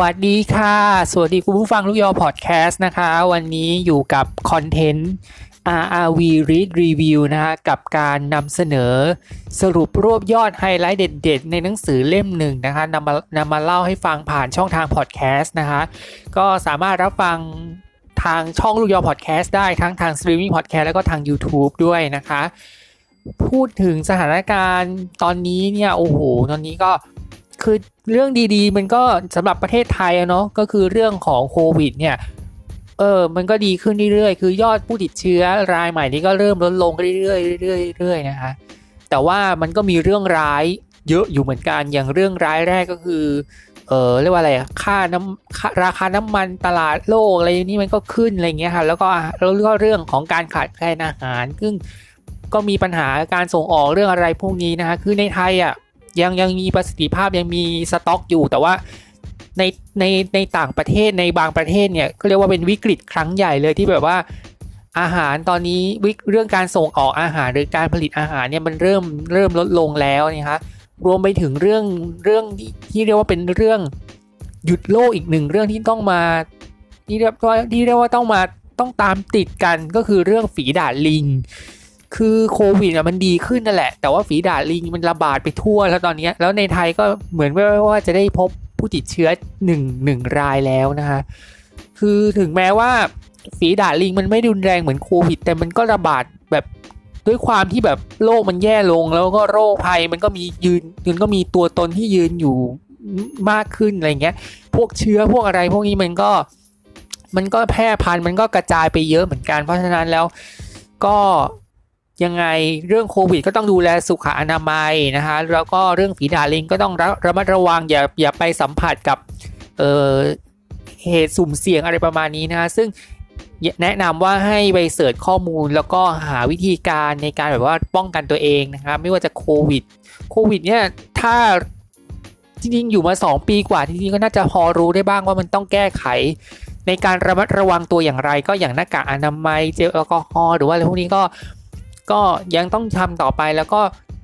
วัสดีค่ะ สวัสดีคุณผู้ฟังลูกยอพอดแคสต์นะคะ วันนี้อยู่กับ content RRV Read Review นะคะกับการนำเสนอสรุปรวบยอดไฮไลท์เด็ดๆ ในหนังสือเล่มหนึ่งนะคะนำมานำมาเล่าให้ฟังผ่านช่องทางพอดแคสต์นะคะ ก็สามารถรับฟังทางช่องลูกยอพอดแคสต์ได้ทั้งทางสตรีมมิ่งพอดแคสต์แล้วก็ทาง YouTube ด้วยนะคะ พูดถึงสถานการณ์ตอนนี้เนี่ย โอ้โห ตอนนี้ก็ คือเรื่องดีๆ มันก็สำหรับประเทศไทยเนาะก็คือเรื่องของโควิดเนี่ยเออ มันก็ดีขึ้นเรื่อยๆ คือยอดผู้ติดเชื้อรายใหม่นี้ก็เริ่มลดลงเรื่อยๆเรื่อยๆเรื่อยๆนะคะแต่ว่ามันก็มีเรื่องร้ายเยอะอยู่เหมือนกัน อย่างเรื่องร้ายแรกก็คือ เออเรียกว่าอะไร ค่าน้ำราคาน้ำมันตลาดโลกอะไรนี่มันก็ขึ้นอะไรเงี้ยค่ะ แล้วก็แล้วก็เรื่องของการขาดแคลนอาหาร ซึ่งก็มีปัญหาการส่งออกเรื่องอะไรพวกนี้นะคะคือในไทยอะ ยังยังมีประสิทธิภาพยังมีสต็อกอยู่แต่ว่าในในในต่างประเทศในบางประเทศเนี่ยก็เรียกว่าเป็นวิกฤตครั้งใหญ่เลยที่แบบว่าอาหารตอนนี้วิเรื่องการส่งออกอาหารหรือการผลิตอาหารเนี่ยมันเริ่มเริ่มลดลงแล้วนะคะรวมไปถึงเรื่องเรื่องที่เรียกว่าเป็นเรื่องหยุดโลกอีกหนึ่งเรื่องที่ต้องมาที่เรียกว่าที่เรียกว่าต้องมาต้องตามติดกันก็คือเรื่องฝีดาดลิง คือโควิดอะมันดีขึ้นนั่นแหละ แต่ว่าฝีดาดลิงมันระบาดไปทั่วแล้วตอนนี้ แล้วในไทยก็เหมือนว่าจะได้พบผู้ติดเชื้อหนึ่งหนึ่งรายแล้วนะคะคือถึงแม้ว่าฝีดาดลิงมันไม่รุนแรงเหมือนโควิด แต่มันก็ระบาดแบบด้วยความที่แบบโลกมันแย่ลงแล้วก็โรคภัยมันก็มียืนยืนก็มีตัวตนที่ยืนอยู่มากขึ้นอะไรเงี้ย พวกเชื้อพวกอะไรพวกนี้มันก็มันก็แพร่พันธุ์มันก็กระจายไปเยอะเหมือนกัน เพราะฉะนั้นแล้วก็ ยังไงเรื่องโควิดก็ต้องดูแลสุขอนามัยนะคะแล้วก็เรื่องฝีดาลิงก็ต้องระมัดระวังอย่าอย่าไปสัมผัสกับเเหตุสุ่มเสี่ยงอะไรประมาณนี้นะคะซึ่งแนะนำว่าให้ไปเสิร์ชข้อมูลแล้วก็หาวิธีการในการแบบว่าป้องกันตัวเองนะครับไม่ว่าจะโควิดโควิดเนี่ยถ้าจริงๆอยู่มา 2 ปีกว่าที่นี้ก็น่าจะพอรู้ได้บ้างว่ามันต้องแก้ไข ในการระมัดระวังตัวอย่างไร ก็อย่างหน้ากากอนามัยเจลแอลกอฮอล์หรือว่าอะไรพวกนี้ก็ ก็ยังต้องทำต่อไปแล้วก็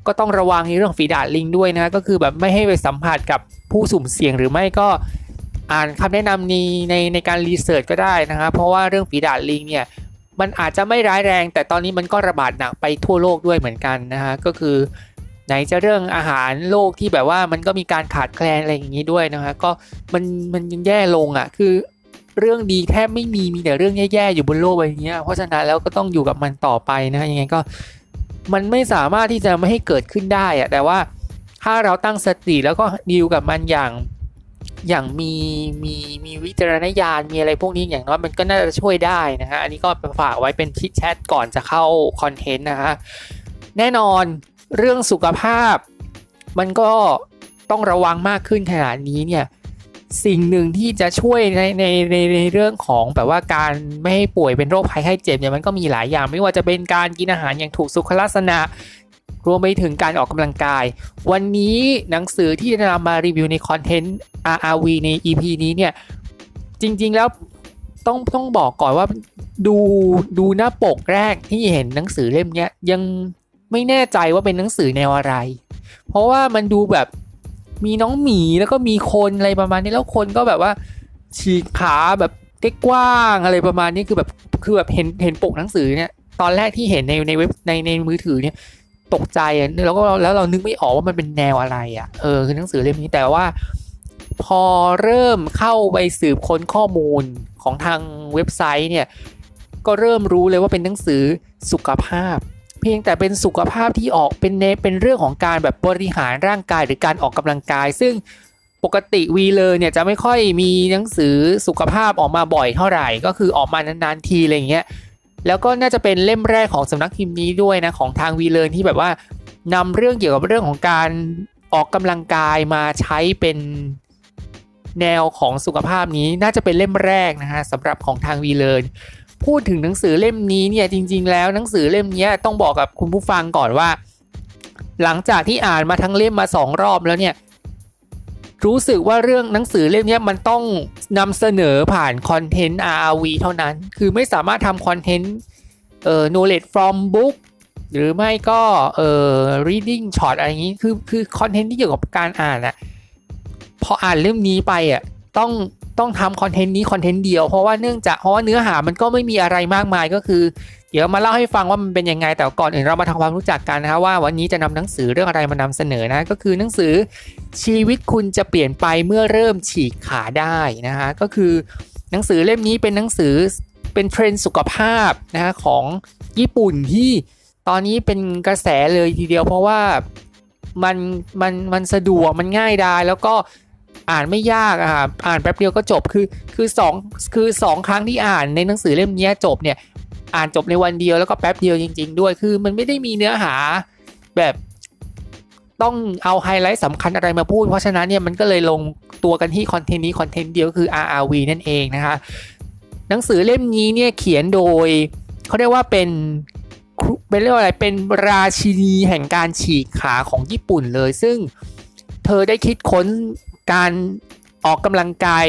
ก็ต้องระวังในเรื่องฝีดาดลิงด้วยนะก็คือแบบไม่ให้ไปสัมผัสกับผู้สุ่มเสี่ยงหรือไม่ก็อ่านคำแนะนำในในในการรีเสิร์ชก็ได้นะครับเพราะว่าเรื่องฝีดาดลิงเนี่ยมันอาจจะไม่ร้ายแรง แต่ตอนนี้มันก็ระบาดหนักไปทั่วโลกด้วยเหมือนกันนะฮะก็คือ ไหนจะเรื่องอาหารโลกที่แบบว่ามันก็มีการขาดแคลนอะไรอย่างนี้ด้วยนะฮะก็มันมันยังแย่ลงอะ่ะคือ เรื่องดีแทบไม่มีมีแต่เรื่องแย่ๆอยู่บนโลกใบนี้เพราะฉะนั้นแล้วก็ต้องอยู่กับมันต่อไปนะยังไงก็มันไม่สามารถที่จะไม่ให้เกิดขึ้นได้อะแต่ว่าถ้าเราตั้งสติแล้วก็ดีลกับมันอย่างอย่างมีมีมีวิจารณญาณมีอะไรพวกนี้อย่างน้อยมันก็น่าจะช่วยได้นะฮะอันนี้ก็ฝากไว้เป็นชิดแชทก่อนจะเข้าคอนเทนต์นะฮะแน่นอนเรื่องสุขภาพ มันก็ต้องระวังมากขึ้นขนาดนี้เนี่ย สิ่งหนึ่งที่จะช่วยในในในในเรื่องของแบบว่าการไม่ให้ป่วยเป็นโรคภัยไข้เจ็บเนี่ยมันก็มีหลายอย่าง ไม่ว่าจะเป็นการกินอาหารอย่างถูกสุขลักษณะรวมไปถึงการออกกำลังกาย วันนี้หนังสือที่จะนำมารีวิวในคอนเทนต์ RRV ใน EP นี้เนี่ย จริงๆแล้วต้องต้องบอกก่อนว่าดูดูหน้าปกแรกที่เห็นหนังสือเล่มนี้ยังไม่แน่ใจว่าเป็นหนังสือแนวอะไร เพราะว่ามันดูแบบ มีน้องหมีแล้วก็มีคนอะไรประมาณนี้แล้วคนก็แบบว่าฉีกขาแบบกว้างอะไรประมาณนี้คือแบบคือแบบเห็นเห็นปกหนังสือเนี่ยตอนแรกที่เห็นในในเว็บในในมือถือเนี่ยตกใจอะแล้วก็แล้วเรานึกไม่ออกว่ามันเป็นแนวอะไรอะเออคือหนังสือเล่มนี้แต่ว่า พอเริ่มเข้าไปสืบค้นข้อมูลของทางเว็บไซต์เนี่ยก็เริ่มรู้เลยว่าเป็นหนังสือสุขภาพ เพียงแต่เป็นสุขภาพที่ออกเป็นเนเป็นเรื่องของการแบบบริหารร่างกายหรือการออกกำลังกาย ซึ่งปกติวีเลิร์นเนี่ยจะไม่ค่อยมีหนังสือสุขภาพออกมาบ่อยเท่าไหร่ ก็คือออกมานานๆทีอะไรเงี้ยแล้วก็น่าจะเป็นเล่มแรกของสำนักพิมพ์นี้ด้วยนะของทางวีเลิร์นที่แบบว่านำเรื่องเกี่ยวกับเรื่องของการออกกำลังกายมาใช้เป็นแนวของสุขภาพนี้น่าจะเป็นเล่มแรกนะฮะสำหรับของทางวีเลอร์ พูดถึงหนังสือเล่มนี้เนี่ยจริง ๆ แล้วหนังสือเล่มนี้ต้องบอกกับคุณผู้ฟังก่อนว่า หลังจากที่อ่านมาทั้งเล่มมาสองรอบแล้วเนี่ยรู้สึกว่าเรื่องหนังสือเล่มนี้มันต้องนำเสนอผ่านคอนเทนต์ RV เท่านั้น คือไม่สามารถทำคอนเทนต์เอ่อ knowledge from book หรือไม่ก็เอ่อ reading short อะไรอย่างนี้ คือคือคอนเทนต์ที่เกี่ยวกับการอ่านอะพออ่านเล่มนี้ไปอะ ต้องต้องทำคอนเทนต์นี้คอนเทนต์เดียวเพราะว่าเนื่องจากเพราะว่าเนื้อหามันก็ไม่มีอะไรมากมายก็คือ เดี๋ยวมาเล่าให้ฟังว่ามันเป็นยังไง แต่ก่อนอื่นเรามาทำความรู้จักกันนะครับว่าวันนี้จะนำหนังสือเรื่องอะไรมานำเสนอนะก็คือหนังสือชีวิตคุณจะเปลี่ยนไปเมื่อเริ่มฉีกขาได้นะฮะก็คือหนังสือเล่มนี้เป็นหนังสือเป็นเทรนด์สุขภาพนะฮะของญี่ปุ่นที่ตอนนี้เป็นกระแสเลยทีเดียวเพราะว่ามันมันมันสะดวกมันง่ายดายแล้วก็ อ่านไม่ยากอะอ่านแป๊บเดียวก็จบคือคือสองคือสองครั้งที่อ่านในหนังสือเล่มนี้จบเนี่ยอ่านจบในวันเดียวแล้วก็แป๊บเดียวจริง ๆ ด้วย คือมันไม่ได้มีเนื้อหาแบบต้องเอาไฮไลท์สำคัญอะไรมาพูด เพราะฉะนั้นเนี่ยมันก็เลยลงตัวกันที่คอนเทนต์นี้คอนเทนต์เดียวคือ RRV นั่นเองนะคะหนังสือเล่มนี้เนี่ยเขียนโดยเขาเรียกว่าเป็นเป็นเรียกว่าอะไรเป็นราชินีแห่งการฉีกขาของญี่ปุ่นเลย ซึ่งเธอได้คิดค้น การออกกำลังกาย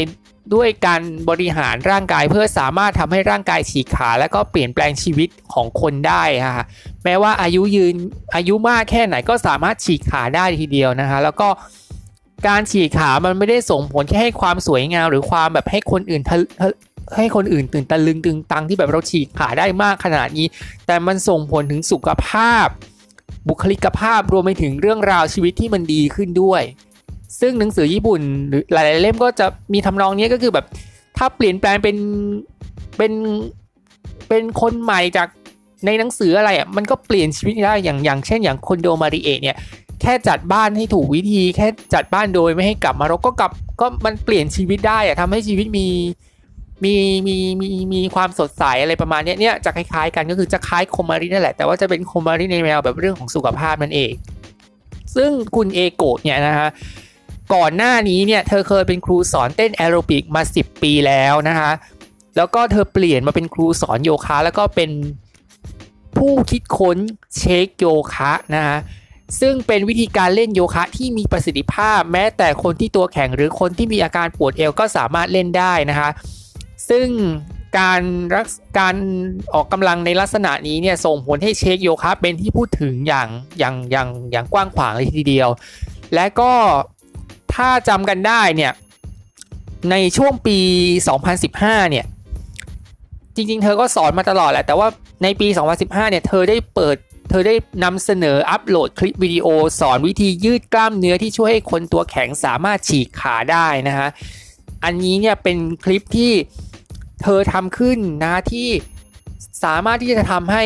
ด้วยการบริหารร่างกายเพื่อสามารถทำให้ร่างกายฉีกขา และก็เปลี่ยนแปลงชีวิตของคนได้ค่ะแม้ว่าอายุยืนอายุมากแค่ไหนก็สามารถฉีกขาได้ทีเดียวนะคะ แล้วก็การฉีกขามันไม่ได้ส่งผลแค่ให้ความสวยงามหรือความแบบให้คนอื่นให้คนอื่นตื่นตะลึงตึงตังที่แบบเราฉีกขาได้มากขนาดนี้ แต่มันส่งผลถึงสุขภาพ บุคลิกภาพรวมไปถึงเรื่องราวชีวิตที่มันดีขึ้นด้วย ซึ่งหนังสือญี่ปุ่นหรือหลาย ๆ เล่มก็จะมีทำนองนี้ก็คือแบบ ถ้าเปลี่ยนแปลงเป็นเป็นเป็นคนใหม่จากในหนังสืออะไรอะมันก็เปลี่ยนชีวิตได้อย่างอย่างเช่น อย่างคนโดมาริเอะเนี่ยแค่จัดบ้านให้ถูกวิธี แค่จัดบ้านโดยไม่ให้กลับมารกก็กลับก็มันเปลี่ยนชีวิตได้อะทำให้ชีวิตมีมีมีมีมีความสดใสอะไรประมาณนี้เนี่ยจะคล้ายๆกันก็คือจะคล้ายโคมารินั่นแหละ แต่ว่าจะเป็นโคมาริในแนวแบบเรื่องของสุขภาพนั่นเอง ซึ่งคุณเอโกะเนี่ยนะฮะ ก่อนหน้านี้เนี่ยเธอเคยเป็นครูสอนเต้นแอโรบิกมา 10 ปีแล้วนะคะแล้วก็เธอเปลี่ยนมาเป็นครูสอนโยคะ แล้วก็เป็นผู้คิดค้นเชคโยคะนะฮะซึ่งเป็นวิธีการเล่นโยคะที่มีประสิทธิภาพ แม้แต่คนที่ตัวแข็งหรือคนที่มีอาการปวดเอวก็สามารถเล่นได้นะคะซึ่งการรักการออกกำลังในลักษณะนี้เนี่ยส่งผลให้เชคโยคะเป็นที่พูดถึงอย่างอย่างอย่างอย่างกว้างขวางเลยทีเดียว และก็ ถ้าจำกันได้เนี่ย ในช่วงปี 2015 เนี่ย จริงๆ เธอก็สอนมาตลอดแหละ แต่ว่าในปี 2015 เนี่ย เธอได้เปิด เธอได้นำเสนออัปโหลดคลิปวิดีโอ สอนวิธียืดกล้ามเนื้อที่ช่วยให้คนตัวแข็งสามารถฉีกขาได้นะฮะ อันนี้เนี่ยเป็นคลิปที่เธอทำขึ้นนะที่สามารถที่จะทำให้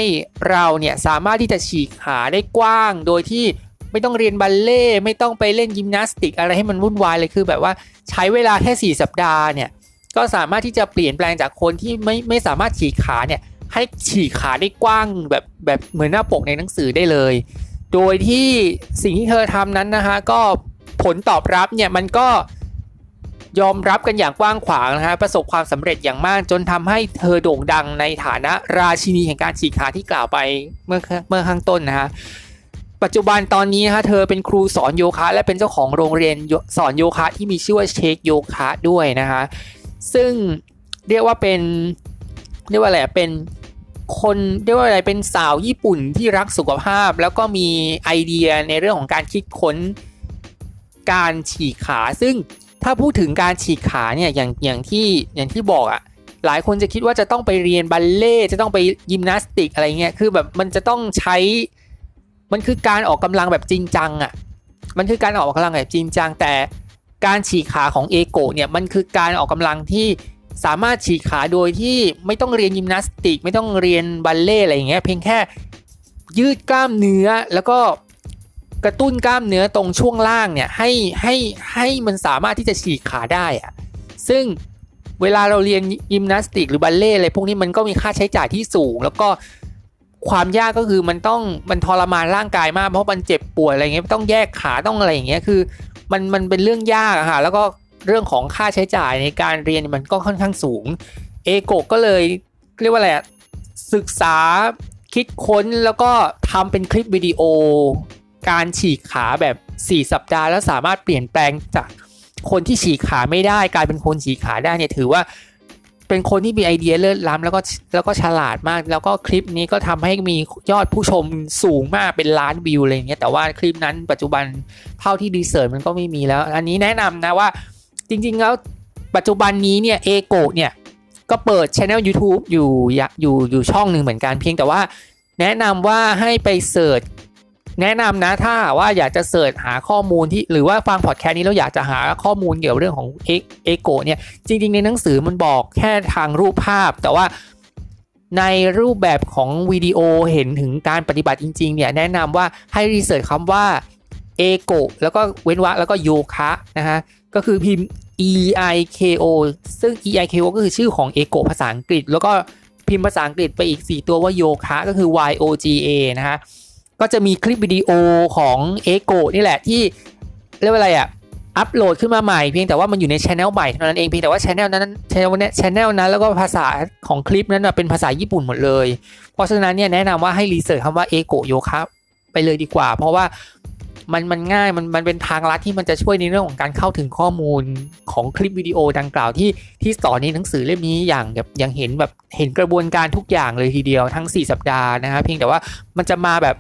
เราเนี่ยสามารถที่จะฉีกขาได้กว้าง โดยที่ ไม่ต้องเรียนบัลเล่ไม่ต้องไปเล่นยิมนาสติก อะไรให้มันวุ่นวายเลยคือแบบว่าใช้เวลาแค่ 4 สัปดาห์เนี่ยก็สามารถที่จะเปลี่ยนแปลงจากคนที่ไม่ไม่สามารถฉีกขาเนี่ยให้ฉีกขาได้กว้างแบบแบบเหมือนหน้าปกในหนังสือได้เลย โดยที่สิ่งที่เธอทำนั้นนะคะก็ผลตอบรับเนี่ยมันก็ยอมรับกันอย่างกว้างขวางนะฮะประสบความสำเร็จอย่างมากจนทำให้เธอโด่งดังในฐานะราชินีแห่งการฉีกขาที่กล่าวไปเมื่อเมื่อข้างต้นนะฮะ ปัจจุบันตอนนี้ฮะเธอเป็นครูสอนโยคะ และเป็นเจ้าของโรงเรียนสอนโยคะที่มีชื่อว่าเชคโยคะด้วยนะฮะซึ่งเรียกว่าเป็นเรียกว่าอะไรเป็นคนเรียกว่าอะไรเป็นสาวญี่ปุ่นที่รักสุขภาพ แล้วก็มีไอเดียในเรื่องของการคิดค้นการฉีกขา ซึ่งถ้าพูดถึงการฉีกขาเนี่ยอย่างอย่างที่อย่างที่บอกอะ่ะหลายคนจะคิดว่าจะต้องไปเรียนบัลเล่จะต้องไปยิมนาสติกอะไรเงี้ยคือแบบมันจะต้องใช้ มันคือการออกกำลังแบบจริงจังอะ่ะมันคือการออกกำลังแบบจริงจัง แต่การฉีกขาของเอโกเนี่ยมันคือการออกกำลังที่สามารถฉีกขาโดยที่ไม่ต้องเรียนยิมนาสติก ไม่ต้องเรียนบัลเล่อะไรอย่างเงี้ยเพียงแค่ยืดกล้ามเนื้อแล้วก็กระตุ้นกล้ามเนื้อตรงช่วงล่างเนี่ยให้ให้ให้มันสามารถที่จะฉีกขาได้อะซึ่งเวลาเราเรียนยิมนาสติกหรือบัลเล่อะไรพวกนี้มันก็มีค่าใช้จ่ายที่สูง แล้วก็ ความยากก็คือมันต้องมันทรมานร่างกายมากเพราะมันเจ็บปวดอะไรเงี้ยต้องแยกขาต้องอะไรอย่างเงี้ยคือมันมันเป็นเรื่องยากอะค่ะแล้วก็เรื่องของค่าใช้จ่ายในการเรียนมันก็ค่อนข้างสูงเอโกก็เลยเรียกว่าอะไรศึกษาคิดค้นแล้วก็ทำเป็นคลิปวิดีโอ การฉีกขาแบบ 4 สัปดาห์แล้วสามารถเปลี่ยนแปลงจากคนที่ฉีกขาไม่ได้กลายเป็นคนฉีกขาได้เนี่ยถือว่า เป็นคนที่มีไอเดียเลิศล้ำแล้วก็แล้วก็ฉลาดมาก แล้วก็คลิปนี้ก็ทำให้มียอดผู้ชมสูงมากเป็นล้านวิวอะไรเงี้ยแต่ว่าคลิปนั้นปัจจุบันเท่าที่ research มันก็ไม่มีแล้ว อันนี้แนะนำนะว่าจริงๆแล้วปัจจุบันนี้เนี่ยเอโกเนี่ยก็เปิด channel YouTube อยู่อยู่อยู่ช่องหนึ่งเหมือนกันเพียงแต่ว่าแนะนำว่าให้ไป search แนะนำนะถ้าว่าอยากจะ search หาข้อมูลที่หรือว่าฟังพอดแคสต์นี้แล้วอยากจะหาข้อมูลเกี่ยวกับเรื่องของเอโกเนี่ยจริง ๆ ในหนังสือมันบอกแค่ทางรูปภาพ แต่ว่าในรูปแบบของวิดีโอเห็นถึงการปฏิบัติจริง ๆ เนี่ยแนะนำว่าให้รีเสิร์ชคำว่าเอโกแล้วก็เว้นวรรคแล้วก็โยคะนะฮะก็คือพิมพ์ E I K O ซึ่ง E I K O ก็คือชื่อของเอโกภาษาอังกฤษ แล้วก็พิมพ์ภาษาอังกฤษไปอีก 4 ตัวว่าโยคะก็คือ Y O G A นะฮะ ก็จะมีคลิปวิดีโอของเอโกนี่แหละที่เรียกว่าอะไรอะอัปโหลดขึ้นมาใหม่เพียงแต่ว่ามันอยู่ในช anel ใหม่เท่านั้นเองเพียงแต่ว่าช anel นั้นช anel นี้ช anel นั้นแล้วก็ภาษาของคลิปนั้นเป็นภาษาญี่ปุ่นหมดเลย เพราะฉะนั้นเนี่ยแนะนำว่าให้รีเสิร์ชคำว่าเอโกโยคะไปเลยดีกว่า เพราะว่ามันมันง่ายมันมันเป็นทางลัดที่มันจะช่วยในเรื่องของการเข้าถึงข้อมูลของคลิปวิดีโอดังกล่าวที่ที่สอนในหนังสือเล่มนี้อย่างแบบยังเห็นแบบเห็นกระบวนการทุกอย่างเลยทีเดียวทั้ง 4 สัปดาห์นะฮะเพียงแต่ว่ามันจะมาแบบ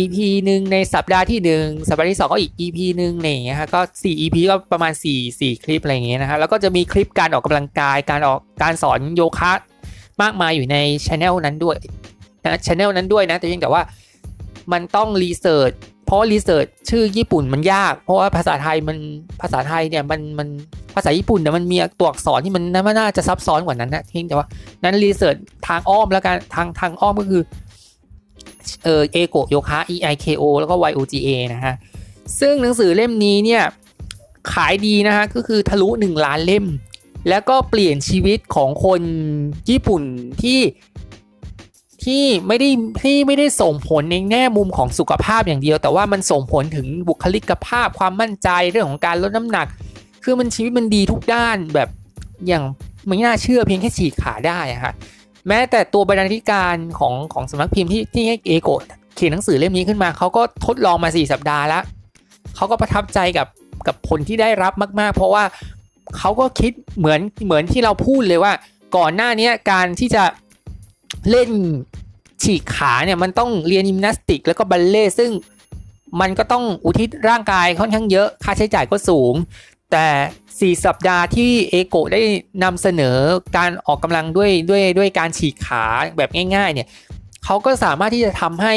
EP หนึ่งในสัปดาห์ที่1สัปดาห์ที่2ก็อีก EP หนึ่งอย่างเงี้ยฮะก็4 EP ก็ประมาณ4 4คลิปอะไรอย่างเงี้ยนะฮะแล้วก็จะมีคลิปการออกกำลังกายการออกการสอนโยคะมากมายอยู่ในช anel นั้นด้วยนะช anel นั้นด้วยนะแต่เพียงแต่ว่ามันต้องรีเสิร์ชเพราะรีเสิร์ชชื่อญี่ปุ่นมันยาก เพราะว่าภาษาไทยมันภาษาไทยเนี่ยมันมันภาษาญี่ปุ่นเนี่ยมันมีตัวอักษรที่มันน่าจะซับซ้อนกว่านั้นนะเพียงแต่ว่านั้นรีเสิร์ชทางอ้อมแล้วกันทางทางอ้อมก็คือ เออเอโกโยคะ E I K O แล้วก็ Y O G A นะฮะ ซึ่งหนังสือเล่มนี้เนี่ยขายดีนะฮะ ก็คือทะลุ 1 ล้านเล่ม แล้วก็เปลี่ยนชีวิตของคนญี่ปุ่นที่ที่ไม่ได้ที่ไม่ได้ส่งผลในแง่มุมของสุขภาพอย่างเดียว แต่ว่ามันส่งผลถึงบุคลิกภาพความมั่นใจเรื่องของการลดน้ำหนัก คือมันชีวิตมันดีทุกด้านแบบอย่างไม่น่าเชื่อเพียงแค่ฉีกขาได้อะค่ะ แม้แต่ตัวบรรณาธิการของของสำนักพิมพ์ที่ที่ให้เอโกเขียนหนังสือเล่มนี้ขึ้นมาเขาก็ทดลองมา 4 สัปดาห์แล้วเขาก็ประทับใจกับกับผลที่ได้รับมาก ๆ เพราะว่าเขาก็คิดเหมือนเหมือนที่เราพูดเลยว่า ก่อนหน้านี้การที่จะเล่นฉีกขาเนี่ยมันต้องเรียนยิมนาสติก แล้วก็บัลเล่ซึ่งมันก็ต้องอุทิศร่างกายค่อนข้างเยอะค่าใช้จ่ายก็สูง แต่ 4 สัปดาห์ที่เอโกได้นำเสนอการออกกำลังด้วยด้วยด้วยการฉีกขาแบบง่ายๆเนี่ยเขาก็สามารถที่จะทำให้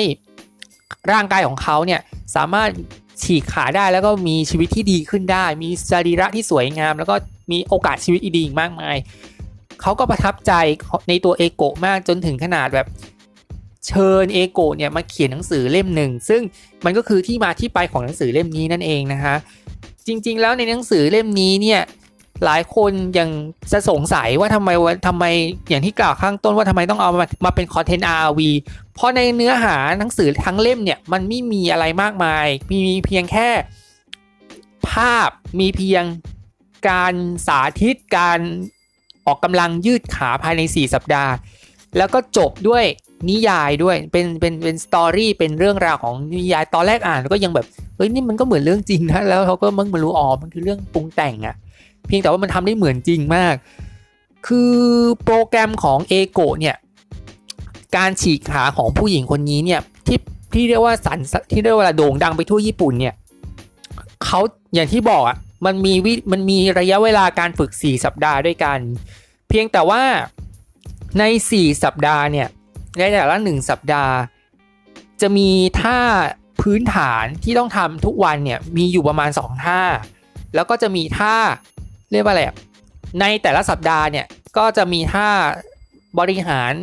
ร่างกายของเขาเนี่ยสามารถฉีกขาได้แล้วก็มีชีวิตที่ดีขึ้นได้ มีสรีระที่สวยงาม แล้วก็มีโอกาสชีวิตดีอีกมากมายเขาก็ประทับใจในตัวเอโกมากจนถึงขนาดแบบเชิญเอโกเนี่ยมาเขียนหนังสือเล่มหนึ่ง ซึ่งมันก็คือที่มาที่ไปของหนังสือเล่มนี้นั่นเองนะคะ จริง ๆ แล้วในหนังสือเล่มนี้เนี่ยหลายคนยังจะสงสัยว่าทำไมว่าทำไมอย่างที่กล่าวข้างต้นว่าทำไมต้องเอามามาเป็นคอนเทนต์ RV เพราะในเนื้อหาหนังสือทั้งเล่มเนี่ยมันไม่มีอะไรมากมาย มีเพียงแค่ภาพมีเพียงการสาธิตการออกกำลังยืดขาภายใน 4 สัปดาห์ แล้วก็จบด้วย นิยายด้วย เป็นเป็นเป็นสตอรี่เป็นเรื่องราวของนิยายตอนแรกอ่านก็ยังแบบเฮ้ยนี่มันก็เหมือนเรื่องจริงนะแล้วเขาก็มึงมารู้อ๋อมันคือเรื่องปรุงแต่งอะเพียงแต่ว่ามันทำได้เหมือนจริงมาก คือโปรแกรมของเอโกเนี่ยการฉีกขาของผู้หญิงคนนี้เนี่ยที่ที่เรียกว่าสันที่เรียกว่าโด่งดังไปทั่วญี่ปุ่นเนี่ยเขาอย่างที่บอกอะ่ะมันมีวิมันมีระยะเวลาการฝึก 4 สัปดาห์ด้วยกัน เพียงแต่ว่าใน 4 สัปดาห์เนี่ย ในแต่ละ1สัปดาห์ จะมีท่าพื้นฐานที่ต้องทำทุกวันเนี่ยมีอยู่ประมาณ 2 ท่า แล้วก็จะมีท่าเรียกว่าอะไรในแต่ละสัปดาห์เนี่ยก็จะมีท่าบริหาร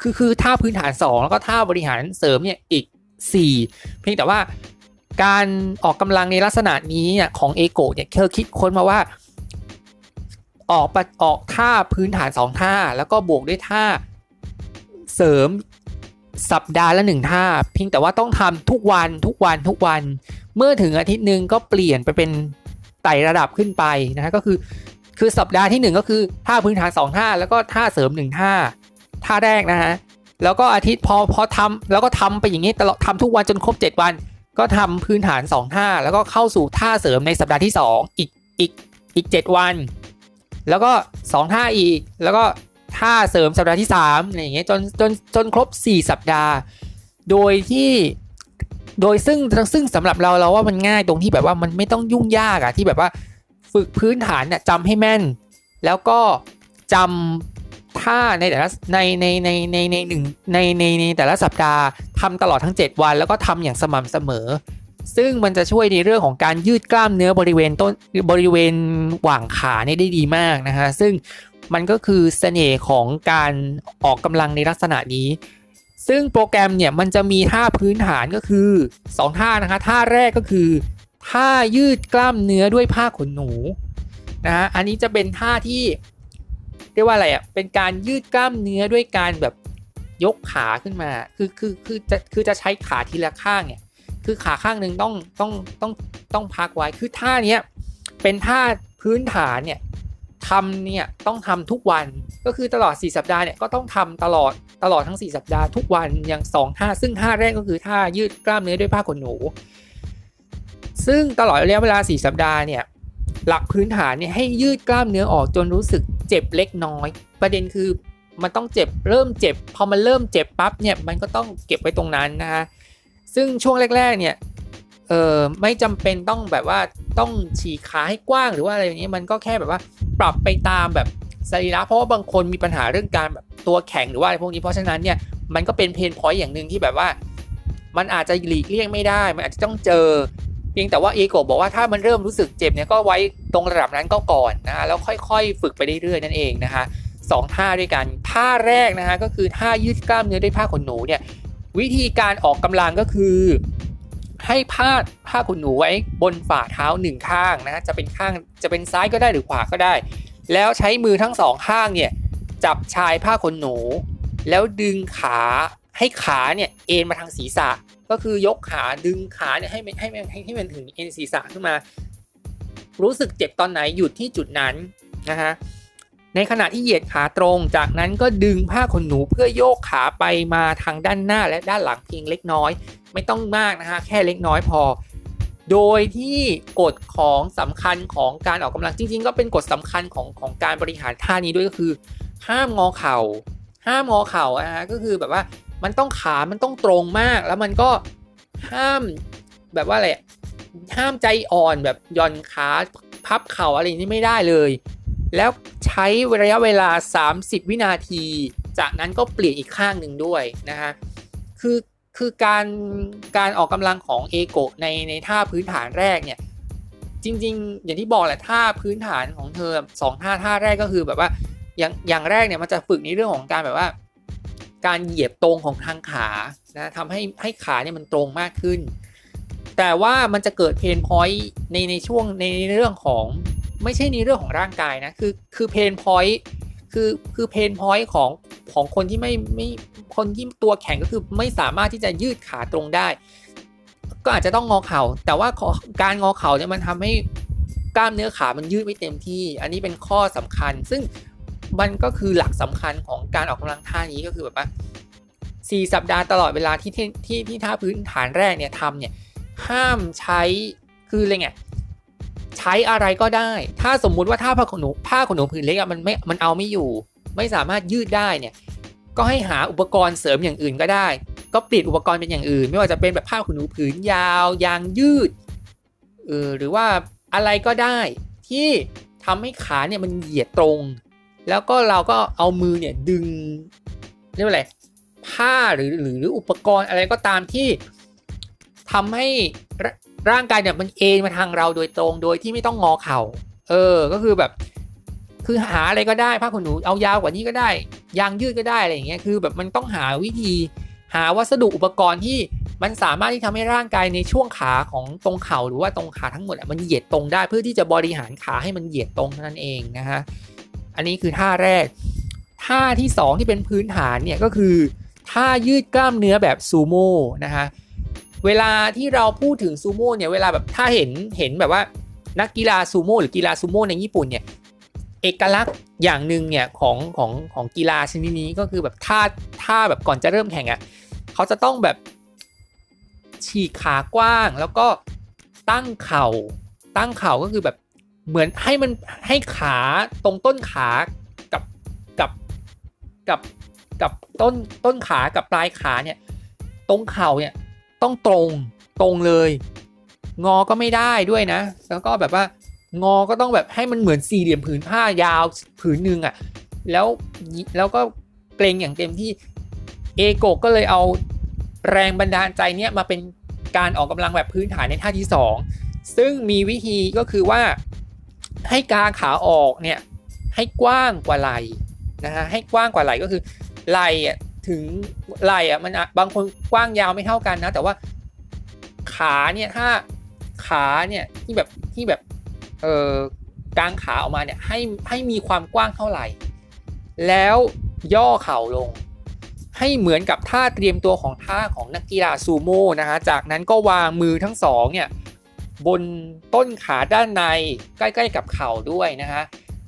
คือคือท่าพื้นฐาน 2 แล้วก็ท่าบริหารเสริมเนี่ยอีก 4 เพียงแต่ว่าการออกกำลังในลักษณะนี้เนี่ยของเอโกเนี่ยเคยคิดค้นมาว่าออกออกท่าพื้นฐาน 2 ท่า แล้วก็บวกด้วยท่า เสริมสัปดาห์ละหนึ่งท่าเพียงแต่ว่าต้องทำทุกวันทุกวันทุกวัน เมื่อถึงอาทิตย์หนึ่งก็เปลี่ยนไปเป็นไต่ระดับขึ้นไปนะฮะก็คือคือสัปดาห์ที่ 1 ก็คือท่าพื้นฐาน2ท่าแล้วก็ท่าเสริม1ท่าท่าแรกนะฮะแล้วก็อาทิตย์พอพอทำแล้วก็ทำไปอย่างนี้ตลอดทำทุกวันจนครบ 7 วัน ก็ทำพื้นฐาน2ท่าแล้วก็เข้าสู่ท่าเสริมในสัปดาห์ที่ 2 อีกอีกอีก 7 วัน แล้วก็ 2 ท่าอีกแล้วก็ ท่าเสริมสัปดาห์ที่3อะไรอย่างเงี้ยจนจนจนครบ 4 สัปดาห์ โดยที่โดยซึ่งซึ่งสำหรับเราเราว่ามันง่ายตรงที่แบบว่ามันไม่ต้องยุ่งยากอะที่แบบว่าฝึกพื้นฐานเนี่ยจำให้แม่น แล้วก็จำท่าในแต่ละในในในในในหนึ่งในในในแต่ละสัปดาห์ทำตลอดทั้ง 7 วัน แล้วก็ทำอย่างสม่ำเสมอ ซึ่งมันจะช่วยในเรื่องของการยืดกล้ามเนื้อบริเวณต้นบริเวณหว่างขาเนี่ยได้ดีมากนะฮะซึ่ง มันก็คือเสน่ห์ของการออกกำลังในลักษณะนี้ ซึ่งโปรแกรมเนี่ยมันจะมีท่าพื้นฐานก็คือ 2 ท่านะคะ ท่าแรกก็คือ ท่ายืดกล้ามเนื้อด้วยผ้าขนหนูนะฮะอันนี้จะเป็นท่าที่เรียกว่าอะไรอะเป็นการยืดกล้ามเนื้อด้วยการแบบยกขาขึ้นมา คือคือคือจะคือจะใช้ขาทีละข้างเนี่ยคือขาข้างหนึ่งต้องต้องต้องต้องพักไว้ คือท่าเนี้ยเป็นท่าพื้นฐานเนี่ย ทำเนี่ยต้องทำทุกวันก็คือตลอด 4 สัปดาห์เนี่ยก็ต้องทำตลอดตลอดทั้ง 4 สัปดาห์ทุกวันอย่าง2ท่าซึ่งท่าแรกก็คือท่ายืดกล้ามเนื้อด้วยผ้าขนหนู ซึ่งตลอดระยะเวลา 4 สัปดาห์เนี่ยหลักพื้นฐานเนี่ยให้ยืดกล้ามเนื้อออกจนรู้สึกเจ็บเล็กน้อย ประเด็นคือมันต้องเจ็บเริ่มเจ็บ พอมันเริ่มเจ็บปั๊บเนี่ยมันก็ต้องเก็บไว้ตรงนั้นนะคะซึ่งช่วงแรกๆเนี่ย เออไม่จำเป็นต้องแบบว่าต้องฉีกขาให้กว้างหรือว่าอะไรอย่างนี้มันก็แค่แบบว่าปรับไปตามแบบสรีระเพราะว่าบางคนมีปัญหาเรื่องการแบบตัวแข็งหรือว่าอะไรพวกนี้เพราะฉะนั้นเนี่ยมันก็เป็นเพนพอยต์อย่างหนึ่งที่แบบว่า มันอาจจะหลีกเลี่ยงไม่ได้ มันอาจจะต้องเจอ เพียงแต่ว่าเอโกบอกว่าถ้ามันเริ่มรู้สึกเจ็บเนี่ยก็ไว้ตรงระดับนั้นก็ก่อนนะฮะแล้วค่อยๆ ฝึกไปเรื่อยๆนั่นเองนะคะสองท่าด้วยกันท่าแรกนะฮะก็คือท่ายืดกล้ามเนื้อด้วยผ้าขนหนูเนี่ยวิธีการออกกำลังก็คือ ให้พาดผ้าขนหนูไว้บนฝ่าเท้าหนึ่งข้างนะจะเป็นข้างจะเป็นซ้ายก็ได้หรือขวาก็ได้ แล้วใช้มือทั้งสองข้างเนี่ยจับชายผ้าขนหนู แล้วดึงขาให้ขาเนี่ยเอ็นมาทางศีรษะ ก็คือยกขาดึงขาเนี่ยให้ให้ให้ให้ให้มันถึงเอ็นศีรษะขึ้นมา รู้สึกเจ็บตอนไหนหยุดที่จุดนั้นนะฮะในขณะที่เหยียดขาตรง จากนั้นก็ดึงผ้าขนหนูเพื่อโยกขาไปมาทางด้านหน้าและด้านหลังเพียงเล็กน้อย ไม่ต้องมากนะฮะแค่เล็กน้อยพอ โดยที่กฎของสำคัญของการออกกำลังจริง ๆ ก็เป็นกฎสำคัญของของการบริหารท่านี้ด้วยก็คือ ห้ามงอเข่า ห้ามงอเข่านะฮะก็คือแบบว่ามันต้องขา มันต้องตรงมาก แล้วมันก็ห้ามแบบว่าอะไรห้ามใจอ่อนแบบย่อนขาพับเข่าอะไรนี้ไม่ได้เลย แล้วใช้ระยะเวลา 30 วินาที จากนั้นก็เปลี่ยนอีกข้างหนึ่งด้วยนะฮะ คือ คือการการออกกำลังของเอโกในในท่าพื้นฐานแรกเนี่ยจริง ๆ อย่างที่บอกแหละท่าพื้นฐานของเธอสองท่าท่าแรกก็คือแบบว่าอย่างอย่างแรกเนี่ยมันจะฝึกในเรื่องของการแบบว่า การเหยียดตรงของทางขานะทำให้ให้ขาเนี่ยมันตรงมากขึ้น แต่ว่ามันจะเกิด pain point ในในช่วงในเรื่องของไม่ใช่ในเรื่องของร่างกายนะคือคือ pain point คือคือ pain point ของของคนที่ไม่ไม่คนที่ตัวแข็งก็คือไม่สามารถที่จะยืดขาตรงได้ ก็อาจจะต้องงอเข่า แต่ว่าการงอเข่าเนี่ยมันทำให้กล้ามเนื้อขามันยืดไม่เต็มที่ อันนี้เป็นข้อสำคัญ ซึ่งมันก็คือหลักสำคัญของการออกกำลังท่านี้ก็คือแบบว่าสี่สัปดาห์ตลอดเวลาที่ที่ที่ท่าพื้นฐานแรกเนี่ยทำเนี่ยห้ามใช้คืออะไรเงี้ย ใช้อะไรก็ได้ ถ้าสมมุติว่าถ้าผ้าขนหนูผ้าขนหนูผืนเล็กอะมันไม่มันเอาไม่อยู่ ไม่สามารถยืดได้เนี่ยก็ให้หาอุปกรณ์เสริมอย่างอื่นก็ได้ ก็เปลี่ยนอุปกรณ์เป็นอย่างอื่น ไม่ว่าจะเป็นแบบผ้าขนหนูผืนยาว ยางยืดเออหรือว่าอะไรก็ได้ที่ทำให้ขาเนี่ยมันเหยียดตรง แล้วก็เราก็เอามือเนี่ยดึงเรียกว่าอะไรผ้าหรือหรืออุปกรณ์อะไรก็ตามที่ทำให้ ร่างกายเนี่ยมันเอ็นมาทางเราโดยตรงโดยที่ไม่ต้องงอเข่า เออ ก็คือแบบ คือหาอะไรก็ได้ผ้าขนหนูเอายาวกว่านี้ก็ได้ ยางยืดก็ได้อะไรอย่างเงี้ย คือแบบมันต้องหาวิธี หาวัสดุอุปกรณ์ที่มันสามารถที่ทำให้ร่างกายในช่วงขาของตรงเข่าหรือว่าตรงขาทั้งหมดมันเหยียดตรงได้ เพื่อที่จะบริหารขาให้มันเหยียดตรงนั่นเองนะฮะ อันนี้คือท่าแรก ท่าที่ 2 ที่เป็นพื้นฐานเนี่ยก็คือท่ายืดกล้ามเนื้อแบบซูโม่นะฮะ เวลาที่เราพูดถึงซูโม่เนี่ยเวลาแบบถ้าเห็นเห็นแบบว่านักกีฬาซูโม่หรือกีฬาซูโม่ในญี่ปุ่นเนี่ยเอกลักษณ์อย่างหนึ่งเนี่ยของของของกีฬาชนิดนี้ก็คือแบบท่าท่าแบบก่อนจะเริ่มแข่งอะ่ะเขาจะต้องแบบฉีกขากว้างแล้วก็ตั้งเข่าตั้งเข่าก็คือแบบเหมือนให้มันให้ขาตรงต้นขากับกับกับกับต้นต้นขากับปลายขาเนี่ยตรงเข่าเนี่ย ต้องตรงตรงเลย งอก็ไม่ได้ด้วยนะ แล้วก็แบบว่างอก็ต้องแบบให้มันเหมือนสี่เหลี่ยมผืนผ้ายาวผืนหนึ่งอะ่ะแล้วแล้วก็เกรงอย่างเต็มที่เอโกก็เลยเอาแรงบันดาลใจเนี้ยมาเป็นการออกกำลังแบบพื้นฐานในท่าที่ 2 ซึ่งมีวิธีก็คือว่าให้กางขาออกเนี่ยให้กว้างกว่าไหลนะฮะให้กว้างกว่าไหลก็คือไหลอะ ถึงไหล่อะมันบางคนกว้างยาวไม่เท่ากันนะ แต่ว่าขาเนี่ยถ้าขาเนี่ยที่แบบที่แบบเออกางขาออกมาเนี่ยให้ให้มีความกว้างเท่าไหร่ แล้วย่อเข่าลง ให้เหมือนกับท่าเตรียมตัวของท่าของนักกีฬาซูโม่นะฮะจากนั้นก็วางมือทั้งสองเนี่ยบนต้นขาด้านในใกล้ๆกับเข่าด้วยนะฮะ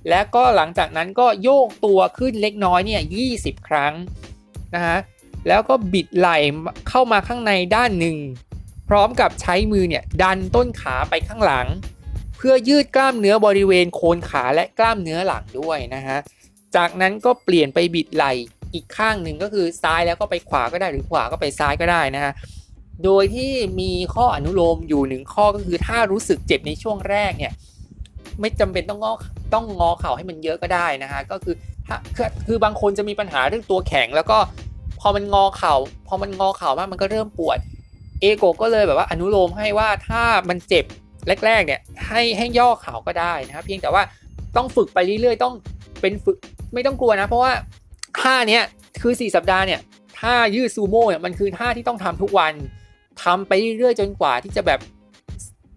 และก็หลังจากนั้นก็โยกตัวขึ้นเล็กน้อยเนี่ย20 ครั้ง นะฮะแล้วก็บิดไหล่เข้ามาข้างในด้านหนึ่ง พร้อมกับใช้มือเนี่ยดันต้นขาไปข้างหลัง เพื่อยืดกล้ามเนื้อบริเวณโคนขาและกล้ามเนื้อหลังด้วยนะฮะจากนั้นก็เปลี่ยนไปบิดไหล่อีกข้างหนึ่งก็คือซ้ายแล้วก็ไปขวาก็ได้หรือขวาก็ไปซ้ายก็ได้นะฮะโดยที่มีข้ออนุโลมอยู่หนึ่งข้อก็คือถ้ารู้สึกเจ็บในช่วงแรกเนี่ยไม่จำเป็นต้องงอต้องงอเข่าให้มันเยอะก็ได้นะฮะก็คือ คือคือบางคนจะมีปัญหาเรื่องตัวแข็ง แล้วก็พอมันงอเข่า พอมันงอเข่ามากมันก็เริ่มปวด เอโกก็เลยแบบว่าอนุโลมให้ว่าถ้ามันเจ็บแรกๆเนี่ยให้ให้ย่อเข่าก็ได้นะครับเพียงแต่ว่าต้องฝึกไปเรื่อยๆ ต้องเป็นฝึกไม่ต้องกลัวนะ เพราะว่าท่าเนี้ยคือ 4 สัปดาห์เนี่ยท่ายืดซูโม่เนี่ยมันคือท่าที่ต้องทำทุกวันทำไปเรื่อยๆ จนกว่าที่จะแบบ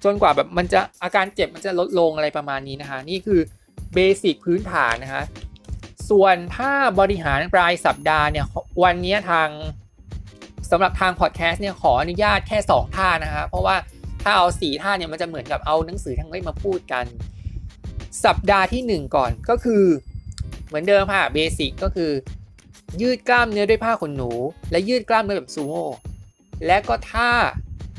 จนกว่าแบบมันจะอาการเจ็บมันจะลดลงอะไรประมาณนี้นะคะนี่คือเบสิกพื้นฐานนะคะ ส่วนถ้าบริหารปลายสัปดาห์เนี่ยวันนี้ทางสำหรับทางพอดแคสต์เนี่ยขออนุญาตแค่ 2 ท่านะคะเพราะว่าถ้าเอาสีท่าเนี่ยมันจะเหมือนกับเอาหนังสือทั้งเล่มมาพูดกัน สัปดาห์ที่ 1 ก่อนก็คือเหมือนเดิมค่ะเบสิกก็คือ ยืดกล้ามเนื้อด้วยผ้าขนหนู และยืดกล้ามเนื้อแบบซูโม่และก็ท่า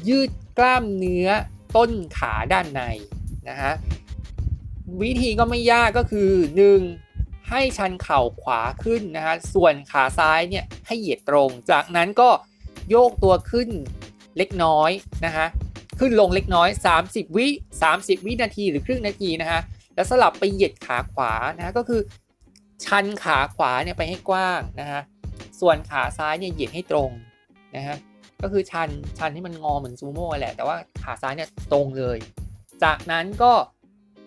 ยืดกล้ามเนื้อต้นขาด้านในนะฮะวิธีก็ไม่ยากก็คือ 1. ให้ชันเข่าขวาขึ้นนะฮะส่วนขาซ้ายเนี่ยให้เหยียดตรง จากนั้นก็โยกตัวขึ้นเล็กน้อยนะฮะขึ้นลงเล็กน้อย 30 วิ 30 วินาทีหรือครึ่งนาทีนะฮะแล้วสลับไปเหยียดขาขวานะฮะก็คือ ชันขาขวาเนี่ยไปให้กว้างนะฮะส่วนขาซ้ายเนี่ยเหยียดให้ตรงนะฮะก็คือชันชันที่มันงอเหมือนซูโม่แหละแต่ว่าขาซ้ายเนี่ยตรงเลย จากนั้นก็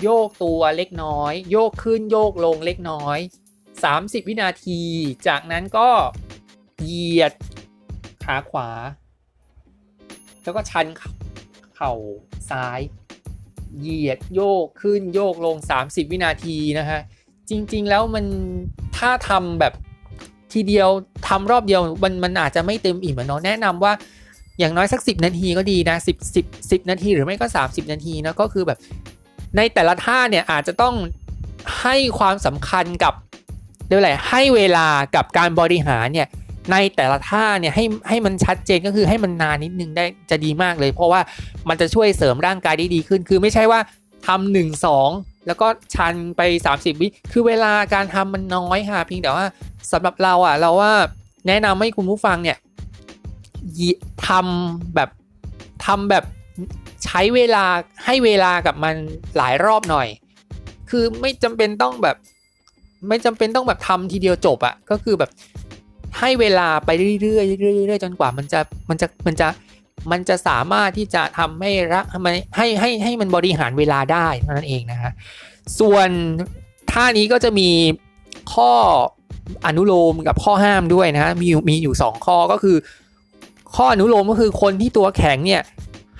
โยกตัวเล็กน้อย โยกขึ้นโยกลงเล็กน้อย 30 วินาที จากนั้นก็เหยียดขาขวา แล้วก็ชันเข่าซ้าย เหยียดโยกขึ้นโยกลง 30 วินาทีนะฮะจริง ๆ แล้วมันถ้าทำแบบทีเดียวทำรอบเดียวมันมันอาจจะไม่เต็มอิ่มเนาะแนะนำว่าอย่างน้อยสัก 10 นาทีก็ดีนะ10 10 10 นาทีหรือไม่ก็ 30 นาทีนะก็คือแบบ ในแต่ละท่าเนี่ยอาจจะต้องให้ความสำคัญกับเรียกอะไรให้เวลากับการบริหารเนี่ยในแต่ละท่าเนี่ยให้ให้มันชัดเจนก็คือให้มันนานนิดนึงได้จะดีมากเลย เพราะว่ามันจะช่วยเสริมร่างกายได้ดีขึ้น คือไม่ใช่ว่าทำหนึ่งสองแล้วก็ชันไป 30 วิคือเวลาการทำมันน้อยค่ะเพียงแต่ว่าสำหรับเราอะเราว่าแนะนำให้คุณผู้ฟังเนี่ยทำแบบทำแบบ ใช้เวลาให้เวลากับมันหลายรอบหน่อย คือไม่จำเป็นต้องแบบ ไม่จำเป็นต้องแบบทำทีเดียวจบอะก็คือแบบให้เวลาไปเรื่อยๆเรื่อยๆจนกว่ามันจะมันจะมันจะมันจะสามารถที่จะทำให้ระให้ให้ให้มันบริหารเวลาได้เท่านั้นเองนะฮะส่วนท่านี้ก็จะมีข้ออนุโลมกับข้อห้ามด้วยนะฮะมีมีอยู่ 2 ข้อก็คือ ข้ออนุโลมก็คือคนที่ตัวแข็งเนี่ย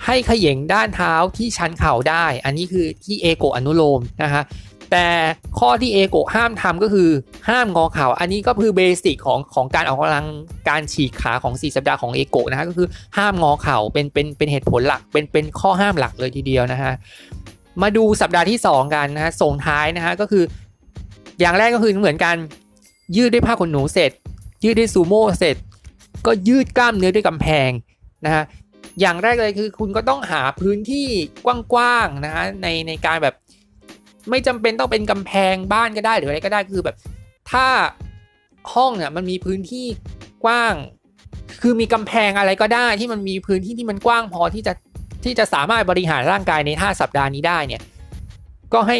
ให้ขย่งด้านเท้าที่ชันเข่าได้ อันนี้คือที่เอโกอนุโลมนะฮะแต่ข้อที่เอโกห้ามทำก็คือห้ามงอเข่า อันนี้ก็คือเบสิกของของการออกกำลังการฉีกขาของ 4 สัปดาห์ของเอโกนะฮะก็คือห้ามงอเข่าเป็นเป็นเป็นเหตุผลหลักเป็นเป็นข้อห้ามหลักเลยทีเดียวนะฮะมาดูสัปดาห์ที่ 2 กันนะฮะส่งท้ายนะฮะก็คือ อย่างแรกก็คือเหมือนกันยืดด้วยผ้าขนหนูเสร็จ ยืดด้วยซูโม่เสร็จ ก็ยืดกล้ามเนื้อด้วยกำแพงนะฮะ อย่างแรกเลยคือคุณก็ต้องหาพื้นที่กว้างๆนะฮะในในการแบบ ไม่จำเป็นต้องเป็นกำแพงบ้านก็ได้หรืออะไรก็ได้คือแบบ ถ้าห้องเนี่ยมันมีพื้นที่กว้าง คือมีกำแพงอะไรก็ได้ที่มันมีพื้นที่ที่มันกว้างพอที่จะที่จะสามารถบริหารร่างกายใน 5 สัปดาห์นี้ได้เนี่ย ก็ให้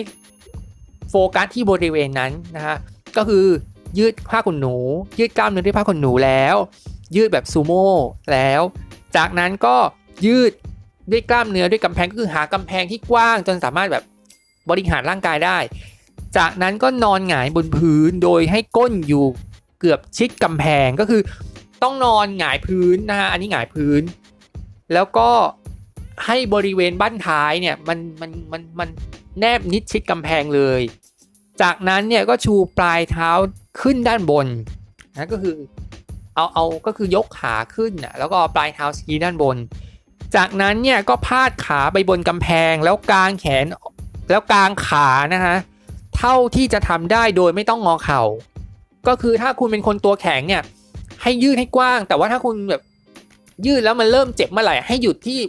โฟกัสที่บริเวณนั้นนะฮะก็คือยืดผ้าขนหนู ยืดกล้ามเนื้อด้วยผ้าขนหนูแล้ว ยืดแบบซูโม่แล้ว จากนั้นก็ยืดด้วยกล้ามเนื้อด้วยกำแพงก็คือหากำแพงที่กว้างจนสามารถแบบบริหารร่างกายได้ จากนั้นก็นอนหงายบนพื้นโดยให้ก้นอยู่เกือบชิดกำแพงก็คือต้องนอนหงายพื้นนะฮะอันนี้หงายพื้น แล้วก็ให้บริเวณบั้นท้ายเนี่ยมันมันมันมันแนบนิดชิดกำแพงเลย จากนั้นเนี่ยก็ชูปลายเท้าขึ้นด้านบนนะก็คือ เอาเอาก็คือยกขาขึ้นนะแล้วก็ปลายเท้าชี้ด้านบน จากนั้นเนี่ยก็พาดขาไปบนกำแพงแล้วกางแขนแล้วกางขานะฮะเท่าที่จะทำได้โดยไม่ต้องงอเข่า ก็คือถ้าคุณเป็นคนตัวแข็งเนี่ยให้ยืดให้กว้าง แต่ว่าถ้าคุณแบบยืดแล้วมันเริ่มเจ็บเมื่อไหร่ให้หยุดที่